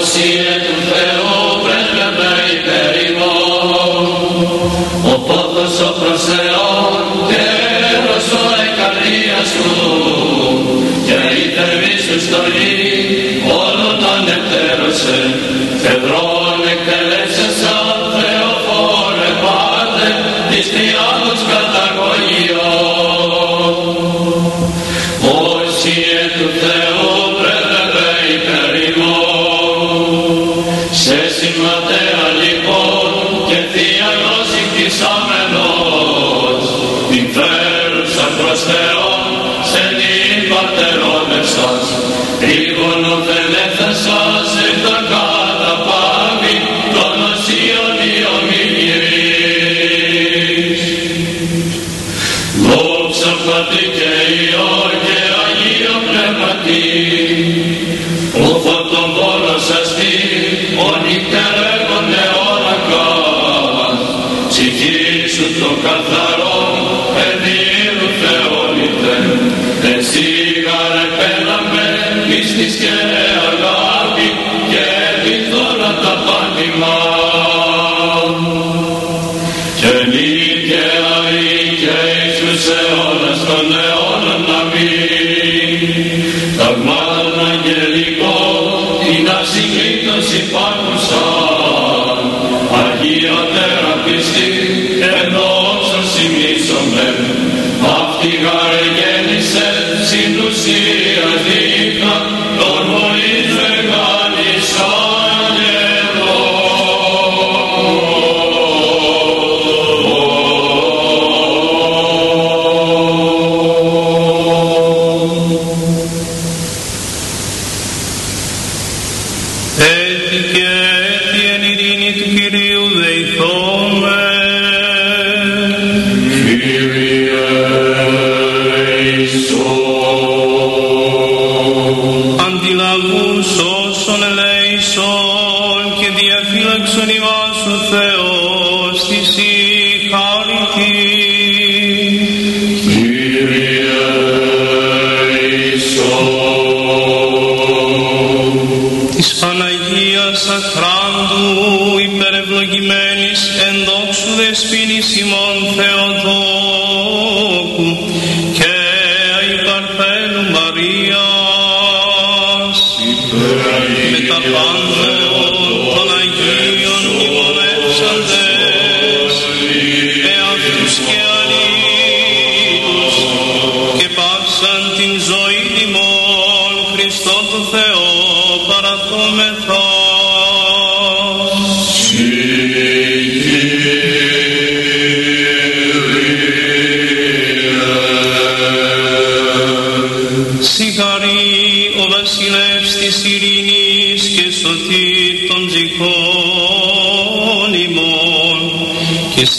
Pan Angelica.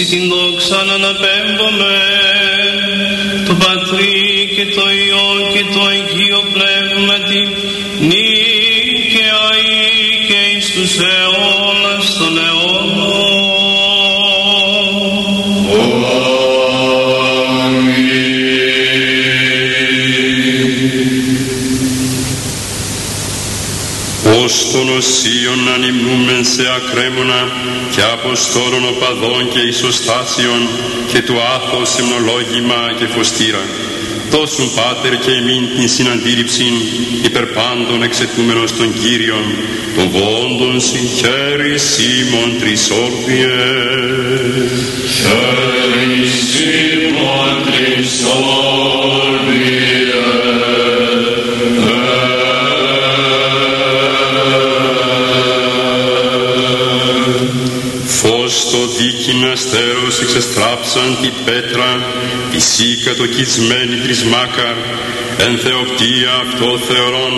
Και εσύ την δόξα να αναπέμπουμε το Πατρί και το Υιό και το Αγίο Πνεύματι νίκαια ή και εις τους αιώνας των αιώνων. ως των οσίων ανυμνούμεν σε ακρέμωνα και αποστόλων οπαδών και ισοστάσεων και του άθος εμνολόγημα και φωστήρα. Δώσουν Πάτερ και εμήν την συναντήρυψη υπερπάντων εξετούμενος των Κύριων, των βόντων συγχαίρη Σίμων τρισόρδιε. Χαίρι το δίκην αστέρος εξεστράψαν την πέτρα, τη σύ κατοκισμένη τρισμάκαρ, εν θεοπτία αυτό θεωρών,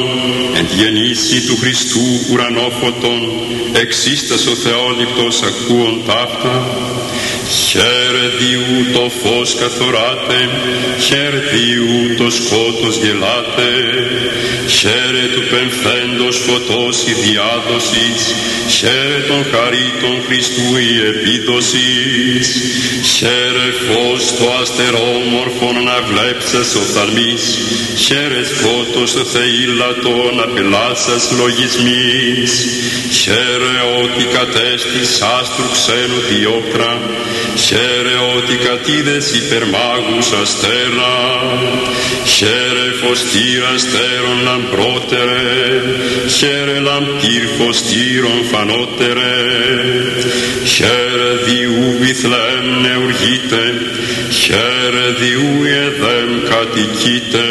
εν τη γεννήση του Χριστού ουρανόφωτον, εξίστας ο Θεόληπτος ακούων ταύτα, Χαίρε διού το φως καθοράτε, χαίρε διού το σκότος γελάτε, χαίρε του πεμφθέντος φωτός η διάδοσης, χαίρε των χαρίτων Χριστού η επίδοσης, χαίρε φως το αστερόμορφο να βλέψες οφθαλμής, χαίρε φώτος το θεήλατο να πελάσας λογισμής, χαίρε ότι κατέστης άστρου ξένου διόκρα, Χαίρε ότι κατήδες υπερμάγους αστέρα, χαίρε φωστήρα αστέρων λαμπρότερε, χαίρε λαμπτήρ φωστήρων φανότερε, χαίρε διού Βιθλέμ νεουργείτε, χαίρε διού εδέμ κατοικείτε,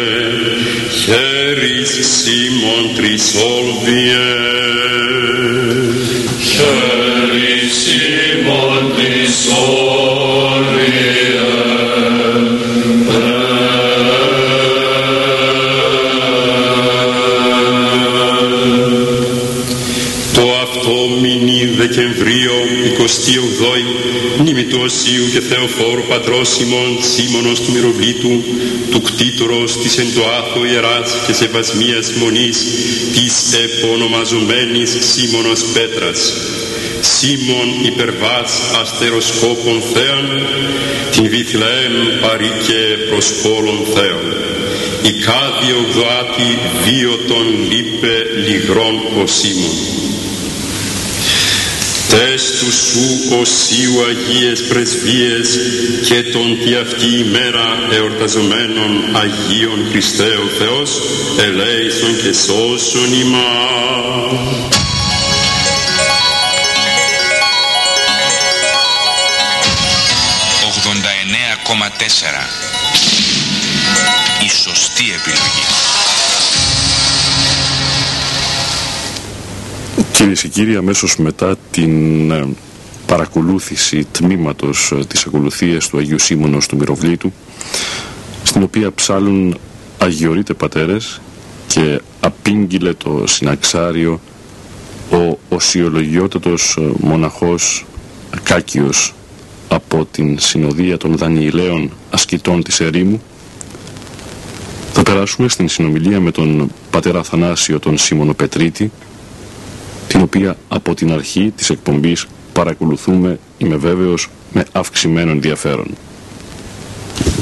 χαίρις Σίμων τρισόλβιε. χαίρι Δεκεμβρίο 28 μνήμη του Οσίου και Θεοφόρου Πατρός ημών Σίμωνος του Μυροβλήτου του κτήτορος της εν το άθο ιεράς και σεβασμίας μονής της επωνομαζομένης Σίμωνος Πέτρας. Σίμων υπερβάς αστεροσκόπων θέαν την Βιθλεέμ παρή και προσκόλων θέων η κάδιο γδοάτη βίωτον λείπε λιγρών κοσίμων Τες τους σου οσίου Αγίες πρεσβείες και τον τη αυτή ημέρα εορταζομένων Αγίων Χριστέ ο Θεός ελέησον και σώσον ημάς. 89,4 Η σωστή επιλογή Κυρίες και κύριοι, αμέσως μετά την ε, παρακολούθηση τμήματος ε, της ακολουθίας του Αγίου Σίμωνος του Μυροβλήτου, στην οποία ψάλουν αγιορείτε πατέρες και απήγγειλε το συναξάριο ο οσιολογιότατος ε, μοναχός Κάκιος από την συνοδεία των Δανιηλαίων ασκητών της ερήμου θα περάσουμε στην συνομιλία με τον πατέρα Θανάσιο τον Σίμωνο Πετρίτη την οποία από την αρχή της εκπομπής παρακολουθούμε, είμαι βέβαιος, με αυξημένο ενδιαφέρον.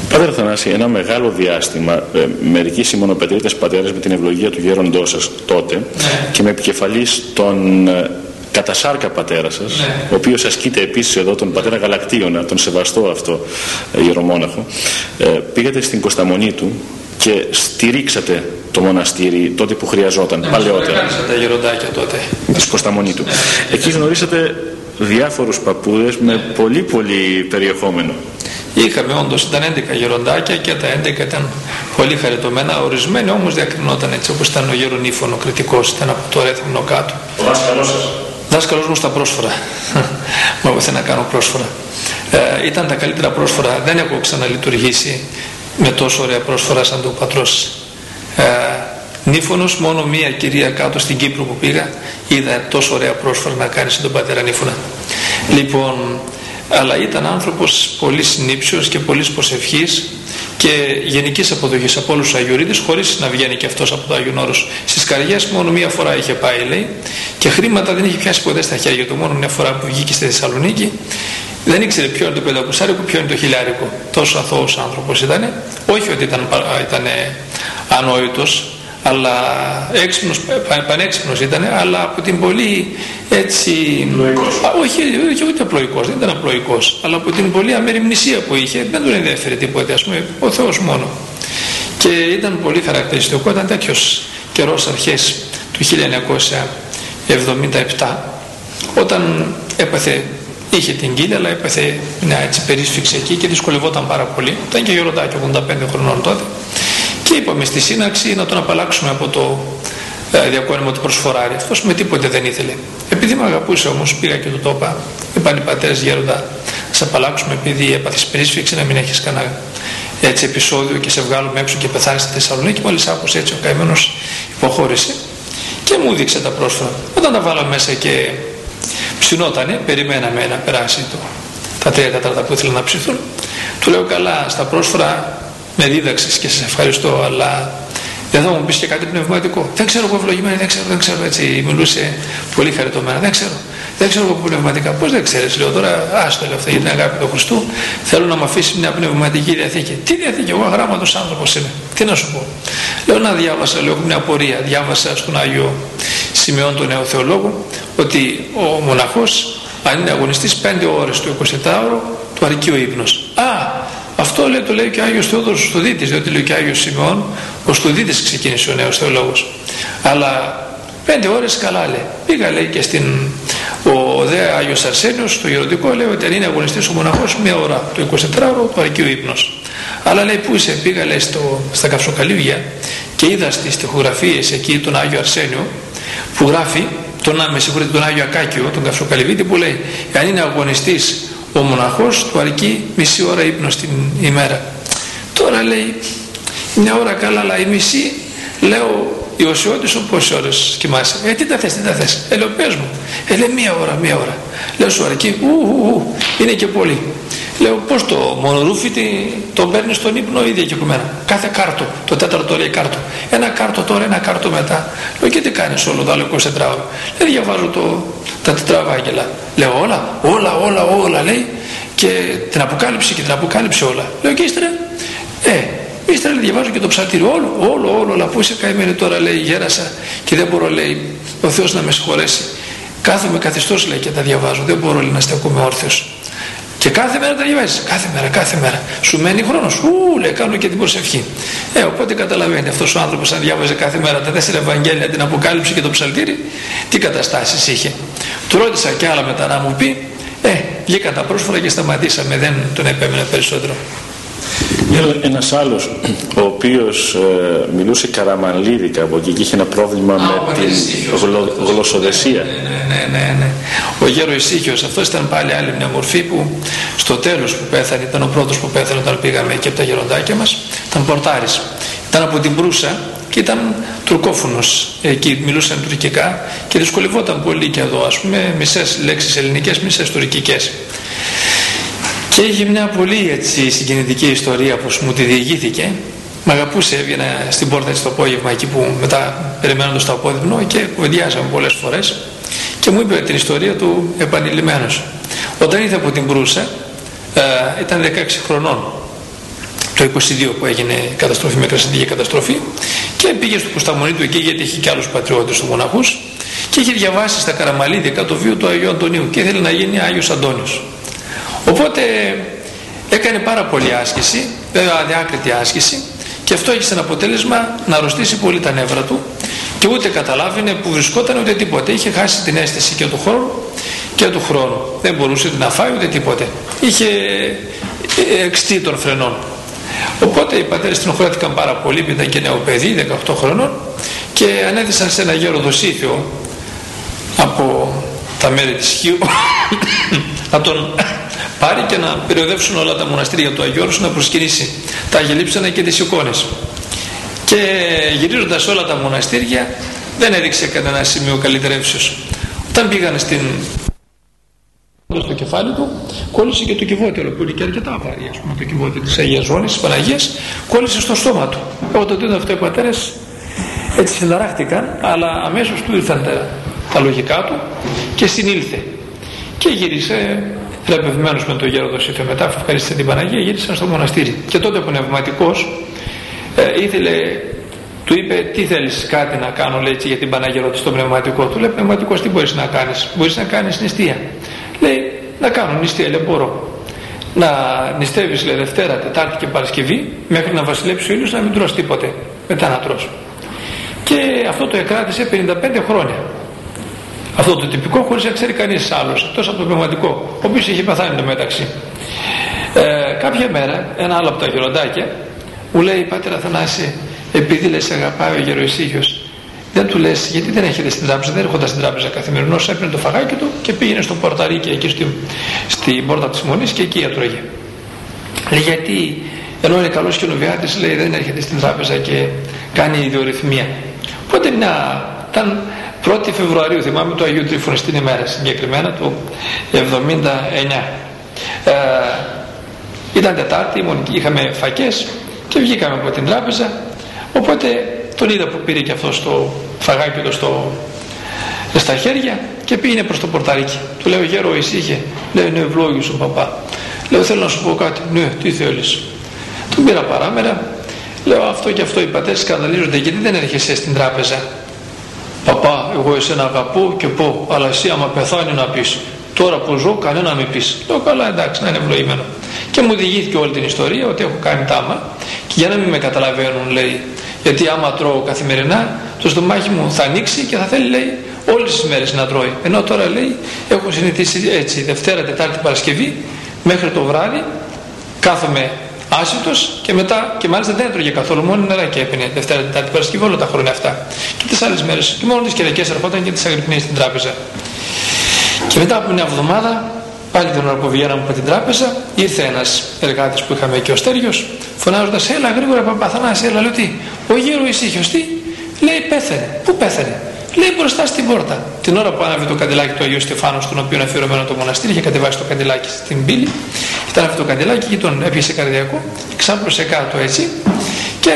Πάτερ Θανάση, ένα μεγάλο διάστημα, ε, μερικοί Σιμωνοπετρίτες πατέρες με την ευλογία του γέροντός σας τότε Ναι. και με επικεφαλής τον ε, κατασάρκα πατέρα σας, Ναι. ο οποίος ασκείται επίσης εδώ τον πατέρα Γαλακτίωνα, τον σεβαστό αυτό ε, ιερομόναχο, ε, πήγατε στην Κωνσταμονή του και στηρίξατε το μοναστήρι τότε που χρειαζόταν, παλαιότερα, Έκανησα τα γεροντάκια τότε. της Κωνσταμονή του. Εκεί γνωρίσατε διάφορους παππούδες με πολύ πολύ περιεχόμενο. Είχαμε όντως, ήταν 11 γεροντάκια και τα 11 ήταν πολύ χαριτωμένα. Ορισμένοι όμως διακρινόταν έτσι όπως ήταν ο γερονύφων, ο κριτικός, ήταν από το Ρέθμινο κάτω. Ο δάσκαλός σας. Δάσκαλος μου στα πρόσφορα. <laughs> Μου έβαθε να κάνω πρόσφορα. Ε, ήταν τα καλύτερα πρόσφορα. Δεν έχω ξαναλειτουργήσει με τόσο ωραία πρόσφορα σαν το πατρός. Ε, Νύφωνος, μόνο μία κυρία κάτω στην Κύπρο που πήγα, είδα τόσο ωραία πρόσφορα να κάνει στον πατέρα Νύφωνα. Λοιπόν, αλλά ήταν άνθρωπος πολύ συνήψιος και πολύ προσευχής και γενικής αποδοχής από όλους τους Αγιορείτες χωρίς να βγαίνει και αυτός από το Άγιον Όρος. Στις καριές μόνο μία φορά είχε πάει λέει και χρήματα δεν είχε πιάσει ποτέ στα χέρια του μόνο μια φορά που βγήκε στη Θεσσαλονίκη δεν ήξερε ποιο είναι το πεντακουσάρικο, ποιο είναι το χιλιάρικο. Τόσο αθώος άνθρωπος ήταν. Όχι ότι ήταν, πα- ήταν ανόητος, αλλά έξυπνος, πα- πανέξυπνος ήταν, αλλά από την πολύ έτσι... Α, όχι, όχι ούτε απλοϊκός, δεν ήταν απλοϊκός, αλλά από την πολύ αμεριμνησία που είχε, δεν τον ενδιαφέρει τίποτε, ας πούμε, ο Θεός μόνο. Και ήταν πολύ χαρακτηριστικό, ήταν τέτοιος καιρός αρχές του 1977, όταν έπαθε, είχε την κύλια, αλλά έπαθε μια έτσι περίσφυξη εκεί και δυσκολευόταν πάρα πολύ. Ήταν και γεροντάκι, 85 χρονών τότε. Και είπαμε στη σύναξη να τον απαλλάξουμε από το ε, διακόνημα του προσφοράρι. Αυτός με τίποτε δεν ήθελε. Επειδή με αγαπούσε όμως, πήγα και του το είπα. Είπαν οι πατέρες γέροντα, να σε απαλλάξουμε επειδή έπαθες περίσφυξη, να μην έχεις κανένα έτσι επεισόδιο και σε βγάλουμε έξω και πεθάνεις στη Θεσσαλονίκη. Μόλις άκουσε έτσι ο καημένος υποχώρησε και μου δείξε τα πρόσφατα. Όταν τα βάλαμε μέσα και ψινότανε, περιμέναμε να περάσει το, τα τρία τέταρτα που ήθελαν να ψηθούν. Του λέω καλά, στα πρόσφατα με δίδαξες και σε ευχαριστώ, αλλά δεν θα μου πεις και κάτι πνευματικό. Δεν ξέρω εγώ ευλογημένη, δεν ξέρω, δεν ξέρω έτσι. Μιλούσε πολύ χαριτωμένα, δεν ξέρω. Δεν ξέρω εγώ πνευματικά. Πώς δεν ξέρεις, λέω τώρα, άστο λέω αυτά για την αγάπη του Χριστού. Θέλω να μου αφήσει μια πνευματική διαθήκη. Τι διαθήκη, εγώ αγράμματος άνθρωπος είμαι. Τι να σου πω. Λέω να διάβασα, λέω, έχω μια απορία. Διάβασα στον Άγιο Σημειών τον Θεολόγο ότι ο μοναχός αν είναι αγωνιστής 5 ώρες το 24ωρο του αρκεί ο ύπνος. Α, αυτό λέει, το λέει και ο Άγιος Θεόδωρος ο Στοδίτης, διότι λέει και ο Άγιος Σημειών, ο Στοδίτης ξεκίνησε ο νέος θεολόγος. Αλλά πέντε ώρες καλά λέει. Πήγα λέει και στην, ο δε Άγιος Αρσένιος, στο γεροντικό λέει ότι αν είναι αγωνιστής ο μοναχός μία ώρα το 24ωρο του αρκεί ο ύπνος. Αλλά λέει πού είσαι, πήγα λέει στο, στα καυσοκαλύβια και είδα στις τοιχογραφίες εκεί τον Άγιο Αρσένιο που γράφει τον, με συγχωρείτε, τον Άγιο Ακάκιο, τον Καυσοκαλυβίτη που λέει αν είναι αγωνιστής ο μοναχός του αρκεί μισή ώρα ύπνος την ημέρα. Τώρα λέει μια ώρα καλά αλλά η μισή λέω Ιωσιώτης πόσες ώρες κοιμάσαι. Ε τι τα θες, τι τα θες. Ε λέω πες μου. Ε λέει μία ώρα, μία ώρα. Λέω σου αρκεί. Ου, ου, ου. Είναι και πολύ. Λέω πώς το μονορούφι το παίρνει στον ύπνο ίδια και κουμένα. Κάθε κάρτο. Το τέταρτο λέει κάρτο. Ένα κάρτο τώρα, ένα κάρτο μετά. Λέω και τι κάνεις όλο το άλλο 24 ώρα. Λέει διαβάζω το, τα τετραβάγγελα. Λέω όλα, όλα, όλα, όλα λέει και την αποκάλυψη και την αποκάλυψη όλα. Λέω και ύστερα, ε, ύστερα λέει, διαβάζω και το ψαλτήριο όλο, όλο, όλο, αλλά πού είσαι καημένη τώρα λέει γέρασα και δεν μπορώ λέει ο Θεός να με συγχωρέσει. Κάθομαι καθιστός λέει και τα διαβάζω, δεν μπορώ λέει, να στεκούμε όρθιος. Και κάθε μέρα τα διαβάζεις, κάθε μέρα, κάθε μέρα. Σου μένει χρόνος, ου, λέει, κάνω και την προσευχή. Ε, οπότε καταλαβαίνει αυτός ο άνθρωπος αν διάβαζε κάθε μέρα τα τέσσερα Ευαγγέλια, την Αποκάλυψη και το Ψαλτήρι, τι καταστάσεις είχε. Του ρώτησα και άλλα μετά να μου πει, ε, βγήκα τα πρόσφορα και σταματήσαμε, δεν τον επέμενα περισσότερο. Ένας άλλος ο οποίος ε, μιλούσε καραμανλίδικα από εκεί και είχε ένα πρόβλημα Α, ο με την Πατήρης γλω, γλωσσοδεσία. Ναι, ναι, ναι, ναι. Ο γέρος Ισύχιος, αυτός ήταν πάλι άλλη μια μορφή που στο τέλος που πέθανε, ήταν ο πρώτος που πέθανε όταν πήγαμε και από τα γεροντάκια μας, ήταν πορτάρης. Ήταν από την Προύσα και ήταν τουρκόφωνος. Εκεί μιλούσαν τουρκικά και δυσκολευόταν πολύ και εδώ, ας πούμε, μισές λέξεις ελληνικές, μισές τουρκικές. Και είχε μια πολύ έτσι συγκινητική ιστορία που μου τη διηγήθηκε Μ' αγαπούσε, έβγαινα στην πόρτα της το απόγευμα εκεί που μετά περιμένοντας το απόδειμνο και κουβεντιάζαμε πολλές φορές και μου είπε την ιστορία του επανειλημμένος. Όταν ήρθε από την Προύσα, ε, ήταν 16 χρονών. Το 22 που έγινε η καταστροφή με κρασιντική καταστροφή. Και πήγε στο Κουσταμονί του εκεί γιατί είχε και άλλους πατριώτες τους μοναχούς. Και είχε διαβάσει στα Καραμαλίδια το βίο του Αγίου Αντωνίου. Και ήθελε να γίνει Άγιος Αντώνιος. Οπότε έκανε πάρα πολύ άσκηση, βέβαια αδιάκριτη άσκηση. Και αυτό έχει σαν αποτέλεσμα να αρρωστήσει πολύ τα νεύρα του και ούτε καταλάβαινε που βρισκόταν ούτε τίποτε. Είχε χάσει την αίσθηση και του χρόνου και του χρόνου. Δεν μπορούσε να φάει ούτε τίποτε. Είχε εξτεί των φρενών. Οπότε οι πατέρες στενοχωρέθηκαν πάρα πολύ, ήταν και νέο παιδί, 18 χρονών και ανέθεσαν σε ένα γέρο δοσίθιο από τα μέρη της Χίου <coughs> να τον πάρει και να περιοδεύσουν όλα τα μοναστήρια του Αγίου Όρους να προσκυνήσει τα αγελίψανα και τις εικόνες και γυρίζοντας όλα τα μοναστήρια δεν έδειξε κανένα σημείο καλυτερεύσεως όταν πήγαν στην στο κεφάλι του κόλλησε και το κυβότιο που είναι και αρκετά βαρύ ας πούμε το κυβότιο της Αγίας Ζώνης της Παναγίας κόλλησε στο στόμα του. Όταν το είδαν αυτό οι πατέρες έτσι συνταράχτηκαν αλλά αμέσως του ήρθαν τα, τα λογικά του και συνήλθε. Και γύρισε θεραπευμένος με τον γέροντας Σίθιο μετά αφού ευχαρίστησε την Παναγία γύρισαν στο μοναστήρι. Και τότε ο πνευματικός ε, ήθελε του είπε τι θέλεις κάτι να κάνω λέει για την Παναγία ρωτή στο πνευματικό του λέει πνευματικός τι μπορείς να κάνεις μπορείς να κάνεις νηστεία λέει να κάνω νηστεία λέει μπορώ να νηστεύεις λέει Δευτέρα, Τετάρτη και Παρασκευή μέχρι να βασιλέψει ο ήλιος να μην τρως τίποτε μετά να τρως και αυτό το εκράτησε 55 χρόνια. Αυτό το τυπικό χωρίς να ξέρει κανείς άλλος εκτός από το πνευματικό ο οποίος είχε πεθάνει το μεταξύ ε, κάποια μέρα ένα άλλο από τα γεροντάκια μου λέει πατέρα Αθανάση επειδή λες αγαπάει ο γεροησύχιος δεν του λες γιατί δεν έχετε στην τράπεζα δεν έρχονταν στην τράπεζα καθημερινώς έπαιρνε το φαγάκι του και πήγαινε στο πορταρίκι εκεί στην, στην πόρτα της Μονής και εκεί έτρωγε λέει γιατί ενώ είναι καλός κοινοβιάτης λέει δεν έρχεται στην τράπεζα και κάνει ιδιορυθμία οπότε μια, ήταν 1η Φεβρουαρίου θυμάμαι το Αγίου Τρίφωνο στην ημέρα συγκεκριμένα του 79 ε, ήταν Τετάρτη είχαμε φακές και βγήκαμε από την τράπεζα. Οπότε τον είδα που πήρε και αυτό στο φαγάκι του στο, στα χέρια και πήγαινε προς το πορταρίκι. Του λέω γέρο εσύ είχε λέει ναι ευλόγιος ο παπά λέω θέλω να σου πω κάτι ναι τι θέλεις τον πήρα παράμερα. Λέω αυτό και αυτό οι πατέρες σκανδαλίζονται γιατί δεν έρχεσαι στην τράπεζα παπά εγώ εσένα αγαπώ και πω αλλά εσύ άμα πεθάνει να πεις. Τώρα που ζω κανένα να πεις λέω καλά εντάξει να είναι ευλογημένο και μου διηγήθηκε όλη την ιστορία ότι έχω κάνει τάμα και για να μην με καταλαβαίνουν λέει γιατί άμα τρώω καθημερινά το στομάχι μου θα ανοίξει και θα θέλει λέει όλες τις μέρες να τρώει ενώ τώρα λέει έχω συνηθίσει έτσι Δευτέρα, Τετάρτη, Παρασκευή μέχρι το βράδυ κάθομαι άσυτος και μετά και μάλιστα δεν έτρωγε καθόλου μόνο νερά και έπαινε Δευτέρα, Τετάρτη, Παρασκευή όλα τα χρόνια αυτά. Και τις άλλες μέρες και μόνο τις Κυριακές ερχόταν και τις αγρυπνίες στην τράπεζα. Και μετά από μια εβδομάδα πάλι την ώρα που βγαίναμε από την τράπεζα ήρθε ένας εργάτης που είχαμε εκεί ο Στέργιος φωνάζοντας έλα γρήγορα παπαθανάση έλα λέω τι ο γέρο ησύχιος τι; Λέει πέθανε πού πέθανε λέει μπροστά στην πόρτα την ώρα που άναβε το καντιλάκι του Αγίου Στεφάνου στον οποίο είναι αφιερωμένο το μοναστήρι είχε κατεβάσει το καντιλάκι στην πύλη. Ήταν αυτό το καντιλάκι και τον έπιασε καρδιακό ξάπλωσε κάτω έτσι και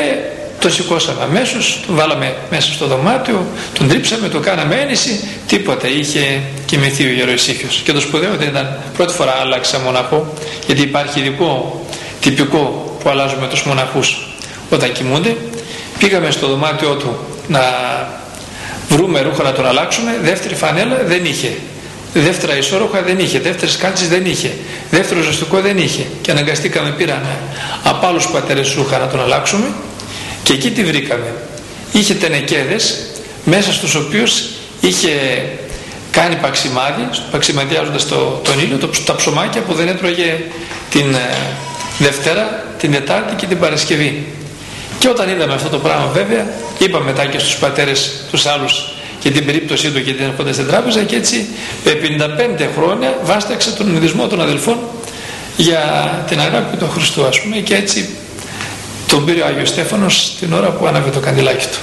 το σηκώσαμε αμέσως, τον βάλαμε μέσα στο δωμάτιο, τον τρίψαμε, το κάναμε ένεση, τίποτα, είχε κοιμηθεί ο γεροησύχιος. Και το σπουδαίο δεν ήταν, πρώτη φορά άλλαξα μοναχό, γιατί υπάρχει ειδικό, τυπικό που αλλάζουμε τους μοναχούς όταν κοιμούνται. Πήγαμε στο δωμάτιό του να βρούμε ρούχα να τον αλλάξουμε, δεύτερη φανέλα δεν είχε. Δεύτερα ισόρροχα δεν είχε, δεύτερες κάλτσες δεν είχε, δεύτερο ζωστικό δεν είχε και αναγκαστήκαμε πήραμε από άλλους πατέρες ρούχα να τον αλλάξουμε και εκεί τι βρήκαμε. Είχε τενεκέδες μέσα στους οποίους είχε κάνει παξιμάδι, παξιμαδιάζοντας το, τον ήλιο, το, τα ψωμάκια που δεν έτρωγε την ε, Δευτέρα, την Τετάρτη και την Παρασκευή. Και όταν είδαμε αυτό το πράγμα βέβαια, είπαμε μετά και στους πατέρες τους άλλους και την περίπτωσή του και την έρχονται στην τράπεζα και έτσι 55 χρόνια βάσταξε τον ειδισμό των αδελφών για την αγάπη του Χριστού ας πούμε και έτσι τον πήρε ο Άγιος Στέφανος την ώρα που άναβε το καντιλάκι του.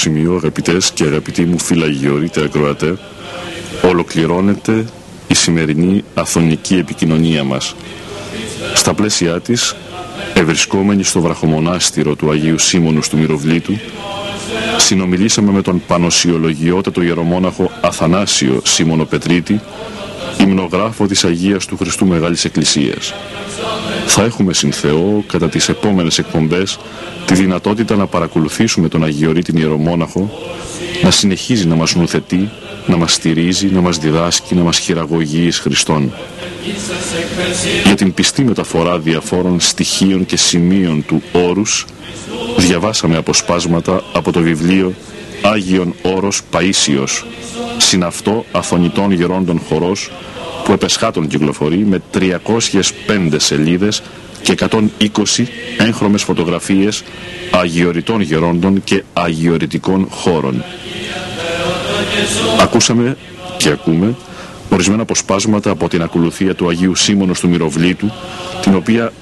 Σημείο αγαπητές και αγαπητοί μου φυλαγιορείτε ακροατέ ολοκληρώνεται η σημερινή αθωνική επικοινωνία μας. Στα πλαίσια της, ευρισκόμενοι στο βραχομονάστηρο του Αγίου Σίμωνου του Μυροβλήτου, συνομιλήσαμε με τον πανοσιολογιότατο ιερομόναχο Αθανάσιο Σίμωνο Πετρίτη, υμνογράφο της Αγίας του Χριστού Μεγάλης Εκκλησίας. Θα έχουμε συνθεώ κατά τις επόμενες εκπομπές τη δυνατότητα να παρακολουθήσουμε τον Αγιορείτη Ιερομόναχο να συνεχίζει να μας νουθετεί, να μας στηρίζει, να μας διδάσκει, να μας χειραγωγεί εις Χριστόν. Για την πιστή μεταφορά διαφόρων στοιχείων και σημείων του όρους διαβάσαμε αποσπάσματα από το βιβλίο Άγιον Όρος Παΐσιος συναυτό αθωνητών γερόντων χορός που επεσχάτων κυκλοφορεί με 305 σελίδες και 120 έγχρωμες φωτογραφίες αγιοριτών γερόντων και αγιοριτικών χώρων. Ακούσαμε και ακούμε ορισμένα αποσπάσματα από την ακολουθία του Αγίου Σίμωνος του Μυροβλήτου, την οποία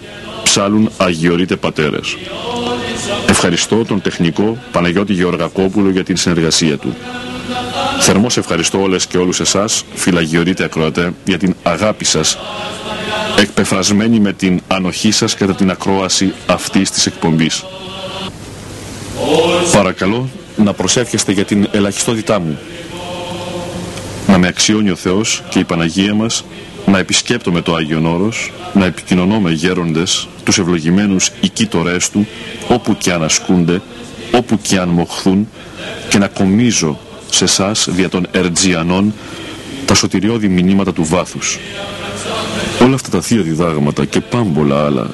ψάλουν Αγιορείτε Πατέρες. Ευχαριστώ τον τεχνικό Παναγιώτη Γεωργακόπουλο για την συνεργασία του. Θερμός ευχαριστώ όλες και όλους εσάς, φυλαγιορείτε ακροατέ, για την αγάπη σας, εκπεφρασμένη με την ανοχή σας κατά την ακρόαση αυτής της εκπομπής. Παρακαλώ να προσεύχεστε για την ελαχιστότητά μου. Να με αξιώνει ο Θεός και η Παναγία μας να επισκέπτομαι το Άγιον Όρος, να επικοινωνώ με γέροντες, τους ευλογημένους οικίτορές του, όπου και αν ασκούνται, όπου και αν μοχθούν και να κομίζω σε εσάς δια των Ερτζιανών τα σωτηριώδη μηνύματα του βάθους. Όλα αυτά τα θεία διδάγματα και πάμπολα άλλα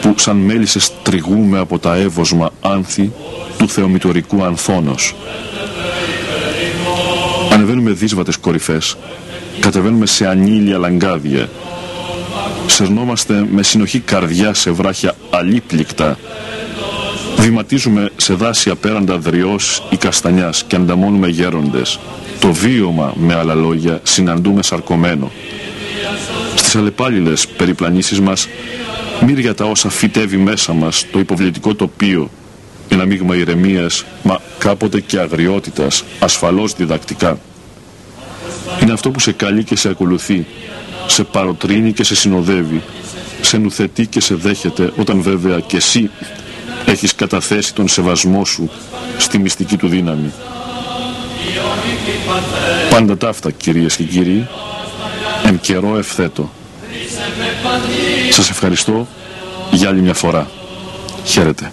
που σαν μέλισσες τριγούμε από τα εύωσμα άνθη του θεομητορικού ανθόνος. Ανεβαίνουμε δύσβατες κορυφές, κατεβαίνουμε σε ανήλια λαγκάδια, σερνόμαστε με συνοχή καρδιά σε βράχια αλίπληκτα, βηματίζουμε σε δάση απέραντα δριός ή καστανιάς και ανταμώνουμε γέροντες. Το βίωμα, με άλλα λόγια, συναντούμε σαρκωμένο. Στις αλλεπάλληλες περιπλανήσεις μας, μύρια τα όσα φυτεύει μέσα μας το υποβλητικό τοπίο ένα μείγμα ηρεμίας, μα κάποτε και αγριότητας, ασφαλώς διδακτικά. Είναι αυτό που σε καλεί και σε ακολουθεί, σε παροτρύνει και σε συνοδεύει, σε νουθετεί και σε δέχεται, όταν βέβαια και εσύ έχεις καταθέσει τον σεβασμό σου στη μυστική του δύναμη. Πάντα ταύτα κυρίες και κύριοι, εν καιρό ευθέτω. Σας ευχαριστώ για άλλη μια φορά. Χαίρετε.